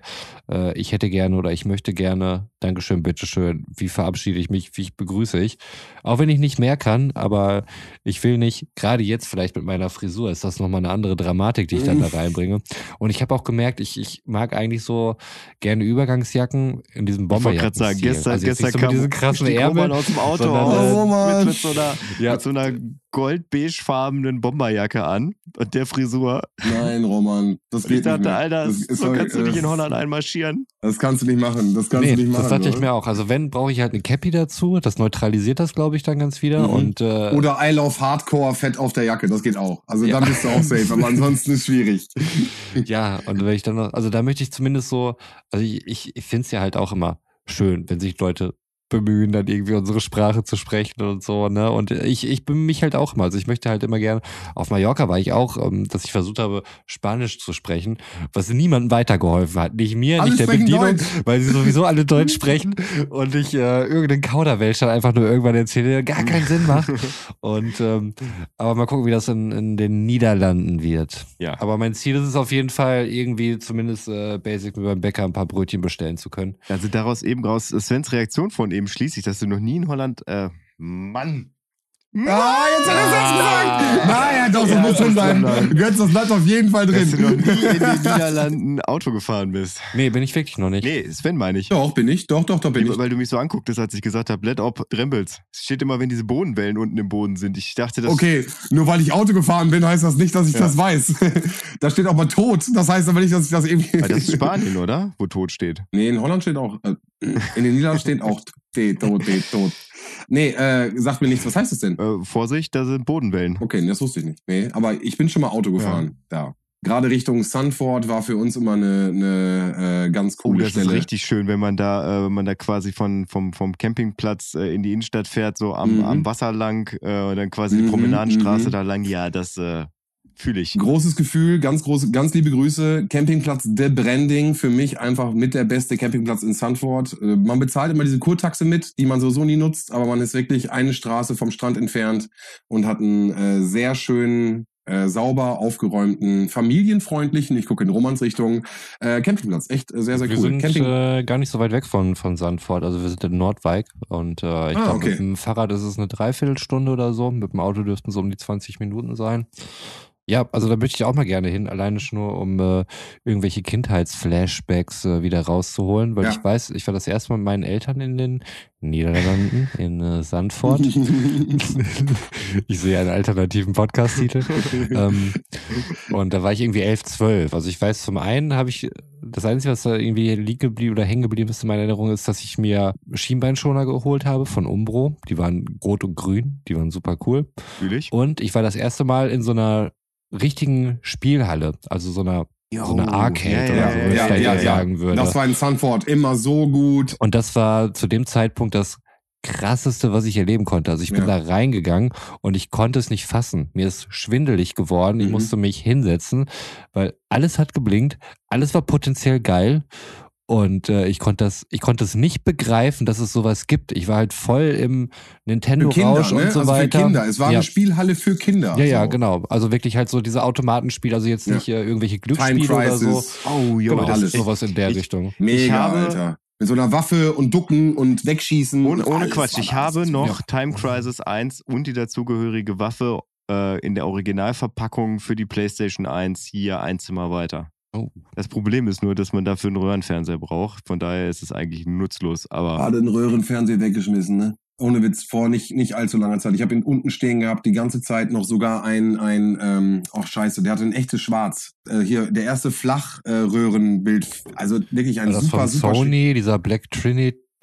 äh, ich hätte gerne oder ich möchte gerne, Dankeschön, bitteschön, wie verabschiede ich mich, wie ich begrüße ich. Auch wenn ich nicht mehr kann, aber ich will nicht, gerade jetzt vielleicht mit meiner Frisur, ist das nochmal eine andere Dramatik, die ich dann da reinbringe. Und ich habe auch gemerkt, ich, ich mag eigentlich so gerne Übergangsjacken in diesem Ich wollte Bomberjacken. gerade sagen, gestern, also gestern so kam mit diesen krassen Ärmeln. aus dem Auto sondern, aus, Oh, mit, mit so einer, Ja. mit so einer gold-beigefarbenen Bomberjacke an und der Frisur. Nein, Roman. Das Und ich geht nicht dachte, mehr. Alter, das, so doch- kannst du nicht in Holland einmarschieren. Das kannst du nicht machen. Das kannst Nee, du nicht machen. das dachte ich oder? mir auch. Also wenn, brauche ich halt eine Cappy dazu. Das neutralisiert das, glaube ich, dann ganz wieder. Mhm. Und äh, Oder I love Hardcore Fett auf der Jacke. Das geht auch. Also Ja. dann bist du auch safe. Aber ansonsten ist schwierig. ja, und wenn ich dann noch, also da möchte ich zumindest so, also ich, ich, ich finde es ja halt auch immer schön, wenn sich Leute bemühen, dann irgendwie unsere Sprache zu sprechen und so, ne? Und ich, ich bemühe mich halt auch immer. Also ich möchte halt immer gerne, auf Mallorca war ich auch, ähm, dass ich versucht habe, Spanisch zu sprechen, was niemandem weitergeholfen hat. Nicht mir, Alle nicht der Bedienung, Deutsch. weil sie sowieso alle Deutsch sprechen und ich äh, irgendeinen Kauderwelsch dann einfach nur irgendwann erzähle, der gar keinen Sinn macht. Und ähm, aber mal gucken, wie das in, in den Niederlanden wird. Ja. Aber mein Ziel ist es auf jeden Fall, irgendwie zumindest äh, basic mit beim Bäcker ein paar Brötchen bestellen zu können. Also daraus eben raus, Svens Reaktion von eben schließe ich, dass du noch nie in Holland, äh, Mann. Ah, jetzt hat er es Ah. gesagt. Naja, doch, das Ja, muss schon das sein. kann sein. Götz, das bleibt auf jeden Fall Dass du noch drin. nie in den Niederlanden Auto gefahren bist. Nee, bin ich wirklich noch nicht. Nee, Sven meine ich. Doch, bin ich. Doch, doch, doch, bin ich. Weil du mich so angucktest, als ich gesagt habe, Let Op Drembels. Es steht immer, wenn diese Bodenwellen unten im Boden sind. Ich dachte, das Okay, nur weil ich Auto gefahren bin, heißt das nicht, dass ich Ja. das weiß. da steht auch mal tot. Das heißt aber nicht, dass ich das irgendwie. Weil das ist Spanien, oder? Wo tot steht. Nee, in Holland steht auch. Äh, in den Niederlanden steht auch T, tot, T, tot. Nee, äh, sagt mir nichts. Was heißt das denn? Äh, Vorsicht, da sind Bodenwellen. Okay, das wusste ich nicht. Nee, aber ich bin schon mal Auto gefahren. Da. Gerade Richtung Sunford war für uns immer eine, eine äh, ganz Oh, coole das Stelle. ist richtig schön, wenn man da, äh, wenn man da quasi von, vom, vom Campingplatz äh, in die Innenstadt fährt, so am, Mhm. am Wasser lang äh, und dann quasi die Mhm, Promenadenstraße mhm. da lang. Ja, das äh, fühle ich. Großes Gefühl, ganz große, ganz liebe Grüße. Campingplatz De Branding, für mich einfach mit der beste Campingplatz in Sanford. Äh, Man bezahlt immer diese Kurtaxe mit, die man sowieso nie nutzt, aber man ist wirklich eine Straße vom Strand entfernt und hat einen äh, sehr schönen, äh, sauber aufgeräumten, familienfreundlichen, ich gucke in Romans Richtung, äh, Campingplatz. Echt äh, sehr, sehr wir cool. sind Camping äh, gar nicht so weit weg von, von Sandford. Also wir sind in Nordwijk und äh, ich Ah, glaube, okay. mit dem Fahrrad ist es eine Dreiviertelstunde oder so. Mit dem Auto dürften es um die 20 Minuten sein. Ja, also da möchte ich auch mal gerne hin, alleine schon nur, um äh, irgendwelche Kindheitsflashbacks äh, wieder rauszuholen, weil Ja. ich weiß, ich war das erste Mal mit meinen Eltern in den Niederlanden, in äh, Sandford. ich sehe einen alternativen Podcast-Titel. ähm, und da war ich irgendwie elf, zwölf. Also ich weiß, zum einen habe ich, das Einzige, was da irgendwie liegen geblieben oder hängen geblieben ist in meiner Erinnerung, ist, dass ich mir Schienbeinschoner geholt habe von Umbro. Die waren rot und grün, die waren super cool. Fühle ich. Und ich war das erste Mal in so einer richtigen Spielhalle, also so einer, so eine Arcade ja, oder ja, so, ja, wie ich ja, sagen würde. das war in Sanford immer so gut. Und das war zu dem Zeitpunkt das krasseste, was ich erleben konnte. Also ich bin da reingegangen und ich konnte es nicht fassen. Mir ist schwindelig geworden. Ich Mhm. musste mich hinsetzen, weil alles hat geblinkt, alles war potenziell geil. Und äh, ich konnte das, ich konnte es nicht begreifen, dass es sowas gibt. Ich war halt voll im Für Nintendo-Rausch ne? und so also weiter. für Kinder. Es war ja. eine Spielhalle für Kinder. Ja, ja, so. genau. Also wirklich halt so diese Automatenspiele, also jetzt Ja. nicht äh, irgendwelche Time Glücksspiele oder so. Crisis. Oh, jo, Genau, das alles. ist sowas in der ich- Richtung. Mega, Ich habe- Alter. Mit so einer Waffe und Ducken und Wegschießen. Ohne, und ohne Quatsch, ich habe noch Ja. Time Crisis 1 und die dazugehörige Waffe äh, in der Originalverpackung für die PlayStation 1 hier ein Zimmer weiter. Oh. Das Problem ist nur, dass man dafür einen Röhrenfernseher braucht. Von daher ist es eigentlich nutzlos. Aber Gerade einen Röhrenfernseher weggeschmissen, ne? Ohne Witz, vor nicht, nicht allzu langer Zeit. Ich habe ihn unten stehen gehabt, die ganze Zeit noch sogar ein, ein ähm, ach scheiße, der hatte ein echtes Schwarz. Äh, hier, der erste Flachröhrenbild, also wirklich ein War das super, von super Sony, dieser Black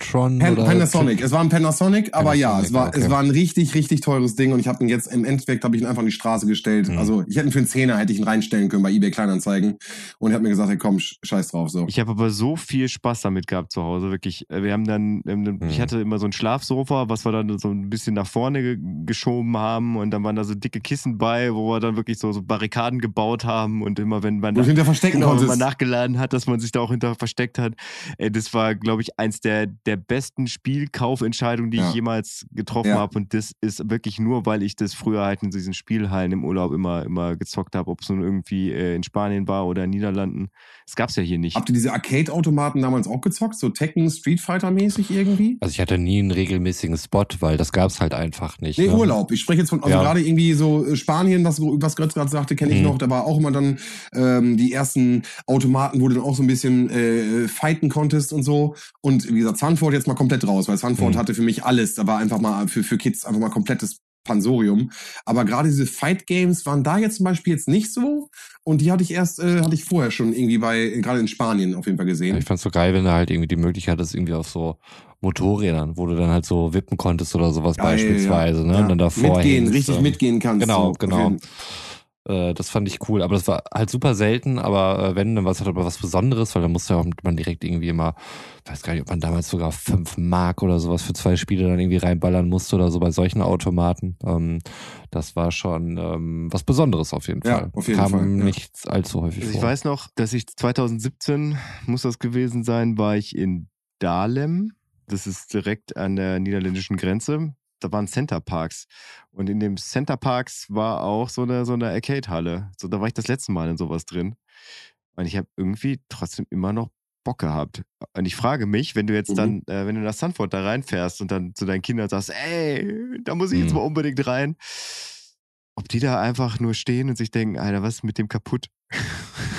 Trinitron Pan oder Panasonic. Es war ein Panasonic, aber ja, Panasonic, es war, okay. es war ein richtig, richtig teures Ding und ich habe ihn jetzt im Endeffekt habe ich ihn einfach an die Straße gestellt. Mhm. Also ich hätte ihn für einen Zehner hätte ich ihn reinstellen können bei eBay Kleinanzeigen und er hat mir gesagt, hey komm, sch- scheiß drauf so. Ich habe aber so viel Spaß damit gehabt zu Hause, wirklich. Wir haben dann, ähm, ich Mhm. hatte immer so ein Schlafsofa, was wir dann so ein bisschen nach vorne ge geschoben haben und dann waren da so dicke Kissen bei, wo wir dann wirklich so, so Barrikaden gebaut haben und immer wenn man du hinter verstecken genau, wenn man nachgeladen hat, dass man sich da auch hinter versteckt hat. Ey, das war, glaube ich, eins der, der besten Spielkaufentscheidungen, die Ja. ich jemals getroffen Ja. habe. Und das ist wirklich nur, weil ich das früher halt in diesen Spielhallen im Urlaub immer, immer gezockt habe, ob es nun irgendwie äh, in Spanien war oder in Niederlanden. Das gab's ja hier nicht. Habt ihr diese Arcade-Automaten damals auch gezockt? So Tekken, Street Fighter-mäßig irgendwie? Also ich hatte nie einen regelmäßigen Spot, weil das gab's halt einfach nicht. Nee, ne? Urlaub. Ich spreche jetzt von, also Ja. gerade irgendwie so äh, Spanien, was, was Götz gerade sagte, kenne ich Mhm. noch. Da war auch immer dann ähm, die ersten Automaten, wo du dann auch so ein bisschen äh, fighten konntest und so. Und wie gesagt, Sanford jetzt mal komplett raus, weil Sanford Mhm. hatte für mich alles. Da war einfach mal für, für Kids einfach mal komplettes Pansorium. Aber gerade diese Fight Games waren da jetzt zum Beispiel jetzt nicht so. Und die hatte ich erst, äh, hatte ich vorher schon irgendwie bei, gerade in Spanien auf jeden Fall Ja, gesehen. ich fand's so geil, wenn du halt irgendwie die Möglichkeit hast, irgendwie auf so Motorrädern, wo du dann halt so wippen konntest oder sowas Geil, beispielsweise, ne? Ja. Und dann davor mitgehen, hängst, richtig ähm, mitgehen kannst. Genau, so, genau. Äh, das fand ich cool, aber das war halt super selten, aber äh, wenn, dann war es halt aber was Besonderes, weil dann musste ja auch man direkt irgendwie immer, weiß gar nicht, ob man damals sogar fünf Mark oder sowas für zwei Spiele dann irgendwie reinballern musste oder so bei solchen Automaten. Ähm, das war schon ähm, was Besonderes auf jeden Ja, Fall. auf jeden Kam Fall, ja. nicht allzu häufig Also vor. ich weiß noch, dass ich 2017, muss das gewesen sein, war ich in Dahlem. Das ist direkt an der niederländischen Grenze. Da waren Center Parks. Und in dem Center Parks war auch so eine, so eine Arcade-Halle. So, da war ich das letzte Mal in sowas drin. Und ich habe irgendwie trotzdem immer noch Bock gehabt. Und ich frage mich, wenn du jetzt Mhm. dann, äh, wenn du nach Sanford da reinfährst und dann zu deinen Kindern sagst, ey, da muss ich jetzt Mhm. mal unbedingt rein, ob die da einfach nur stehen und sich denken, Alter, was ist mit dem kaputt?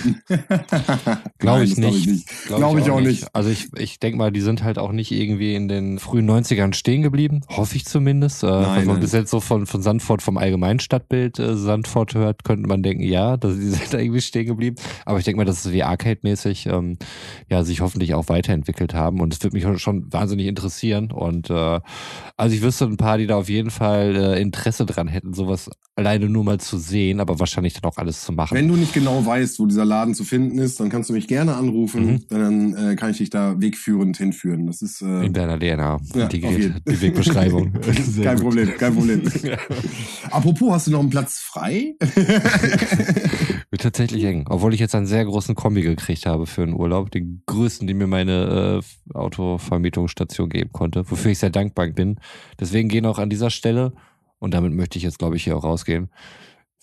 Glaube ich, glaub nicht. ich nicht. Glaub Glaube ich auch nicht. Also ich, ich denke mal, die sind halt auch nicht irgendwie in den frühen 90ern stehen geblieben. Hoffe ich zumindest. Äh, Nein, wenn man nein. bis jetzt so von, von Sandford, vom allgemeinen Stadtbild äh, Sandford hört, könnte man denken, ja, dass die sind da irgendwie stehen geblieben. Aber ich denke mal, dass es wie Arcade-mäßig ähm, ja, sich hoffentlich auch weiterentwickelt haben. Und es würde mich schon wahnsinnig interessieren. Und äh, also ich wüsste ein paar, die da auf jeden Fall äh, Interesse dran hätten, sowas alleine nur mal zu sehen, aber wahrscheinlich dann auch alles zu machen. Wenn du nicht genau weißt, wo dieser Laden zu finden ist, dann kannst du mich gerne anrufen. Mhm. Dann äh, kann ich dich da wegführend hinführen. Das ist äh, in deiner DNA Ja, integriert, die Wegbeschreibung. Kein gut. Problem, kein Problem. Apropos, hast du noch einen Platz frei? Wird tatsächlich eng. Obwohl ich jetzt einen sehr großen Kombi gekriegt habe für einen Urlaub. Den größten, den mir meine äh, Autovermietungsstation geben konnte. Wofür ich sehr dankbar bin. Deswegen gehen auch an dieser Stelle, und damit möchte ich jetzt, glaube ich, hier auch rausgehen.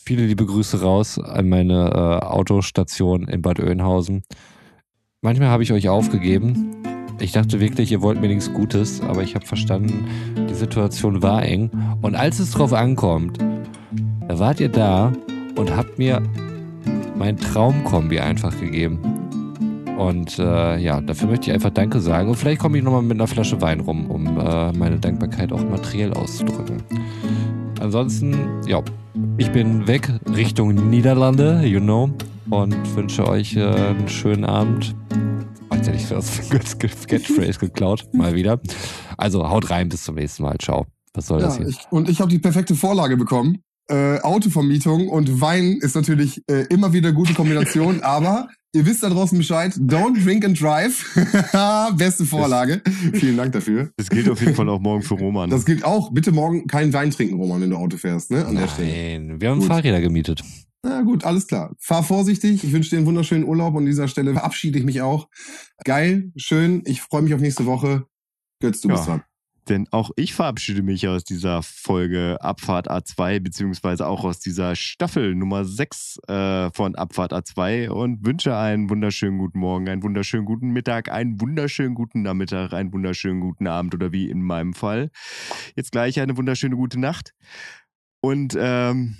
Viele liebe Grüße raus an meine äh, Autostation in Bad Oeynhausen. Manchmal habe ich euch aufgegeben. Ich dachte wirklich, ihr wollt mir nichts Gutes, aber ich habe verstanden, die Situation war eng. Und als es drauf ankommt, da wart ihr da und habt mir mein Traumkombi einfach gegeben. Und äh, ja, dafür möchte ich einfach Danke sagen. Und vielleicht komme ich nochmal mit einer Flasche Wein rum, um äh, meine Dankbarkeit auch materiell auszudrücken. Ansonsten, ja, ich bin weg Richtung Niederlande, you know, und wünsche euch äh, einen schönen Abend. Oh, Jetzt hätte ich das Catchphrase geklaut, mal wieder. Also haut rein, bis zum nächsten Mal. Ciao. Was soll das Ja, hier? ich, und ich habe die perfekte Vorlage bekommen. Äh, Autovermietung und Wein ist natürlich äh, immer wieder gute Kombination, aber ihr wisst da draußen Bescheid. Don't drink and drive. Beste Vorlage. Vielen Dank dafür. Das gilt auf jeden Fall auch morgen für Roman. Das gilt auch. Bitte morgen keinen Wein trinken, Roman, wenn du Auto fährst, ne? An der Stelle. Nein, wir haben Gut. Fahrräder gemietet. Na gut, alles klar. Fahr vorsichtig. Ich wünsche dir einen wunderschönen Urlaub und an dieser Stelle verabschiede ich mich auch. Geil, schön. Ich freue mich auf nächste Woche. Götz, du Ja. bist dran. Denn auch ich verabschiede mich aus dieser Folge Abfahrt A2, beziehungsweise auch aus dieser Staffel Nummer 6 äh, von Abfahrt A2 und wünsche einen wunderschönen guten Morgen, einen wunderschönen guten Mittag, einen wunderschönen guten Nachmittag, einen wunderschönen guten Abend oder wie in meinem Fall. Jetzt gleich eine wunderschöne gute Nacht. Und ähm,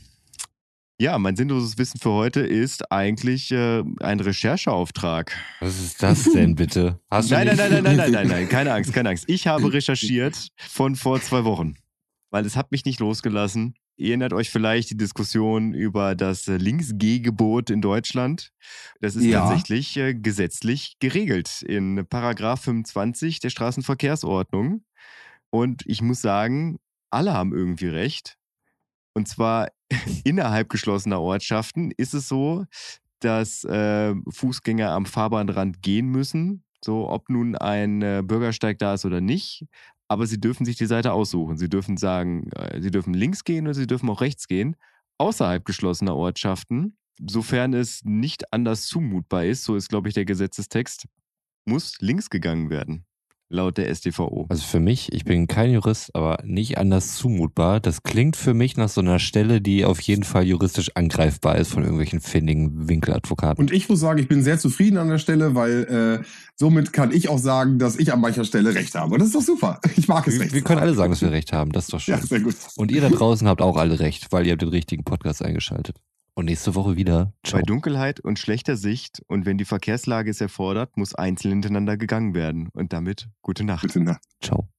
Ja, mein sinnloses Wissen für heute ist eigentlich äh, ein Rechercheauftrag. Was ist das denn bitte? Hast du Nein, nein, nein, nein, nein, nein, nein, nein, keine Angst, keine Angst. Ich habe recherchiert von vor zwei Wochen, weil es hat mich nicht losgelassen. Ihr erinnert euch vielleicht die Diskussion über das Linksgehgebot in Deutschland. Das ist Ja. tatsächlich äh, gesetzlich geregelt in Paragraph 25 der Straßenverkehrsordnung. Und ich muss sagen, alle haben irgendwie recht. Und zwar innerhalb geschlossener Ortschaften ist es so, dass äh, Fußgänger am Fahrbahnrand gehen müssen, so ob nun ein äh, Bürgersteig da ist oder nicht. Aber sie dürfen sich die Seite aussuchen. Sie dürfen sagen, äh, sie dürfen links gehen oder sie dürfen auch rechts gehen. Außerhalb geschlossener Ortschaften, sofern es nicht anders zumutbar ist, so ist, glaube ich, der Gesetzestext, muss links gegangen werden. Laut der StVO. Also für mich, ich bin kein Jurist, aber nicht anders zumutbar. Das klingt für mich nach so einer Stelle, die auf jeden Fall juristisch angreifbar ist von irgendwelchen findigen Winkeladvokaten. Und ich muss sagen, ich bin sehr zufrieden an der Stelle, weil äh, somit kann ich auch sagen, dass ich an mancher Stelle recht habe. Das ist doch super. Ich mag es wir, recht. wir können alle sagen, dass wir recht haben. Das ist doch schön. Ja, sehr gut. Und ihr da draußen habt auch alle recht, weil ihr habt den richtigen Podcast eingeschaltet. Und nächste Woche wieder. Ciao. Bei Dunkelheit und schlechter Sicht und wenn die Verkehrslage es erfordert, muss einzeln hintereinander gegangen werden. Und damit gute Nacht. Bitte, na. Ciao.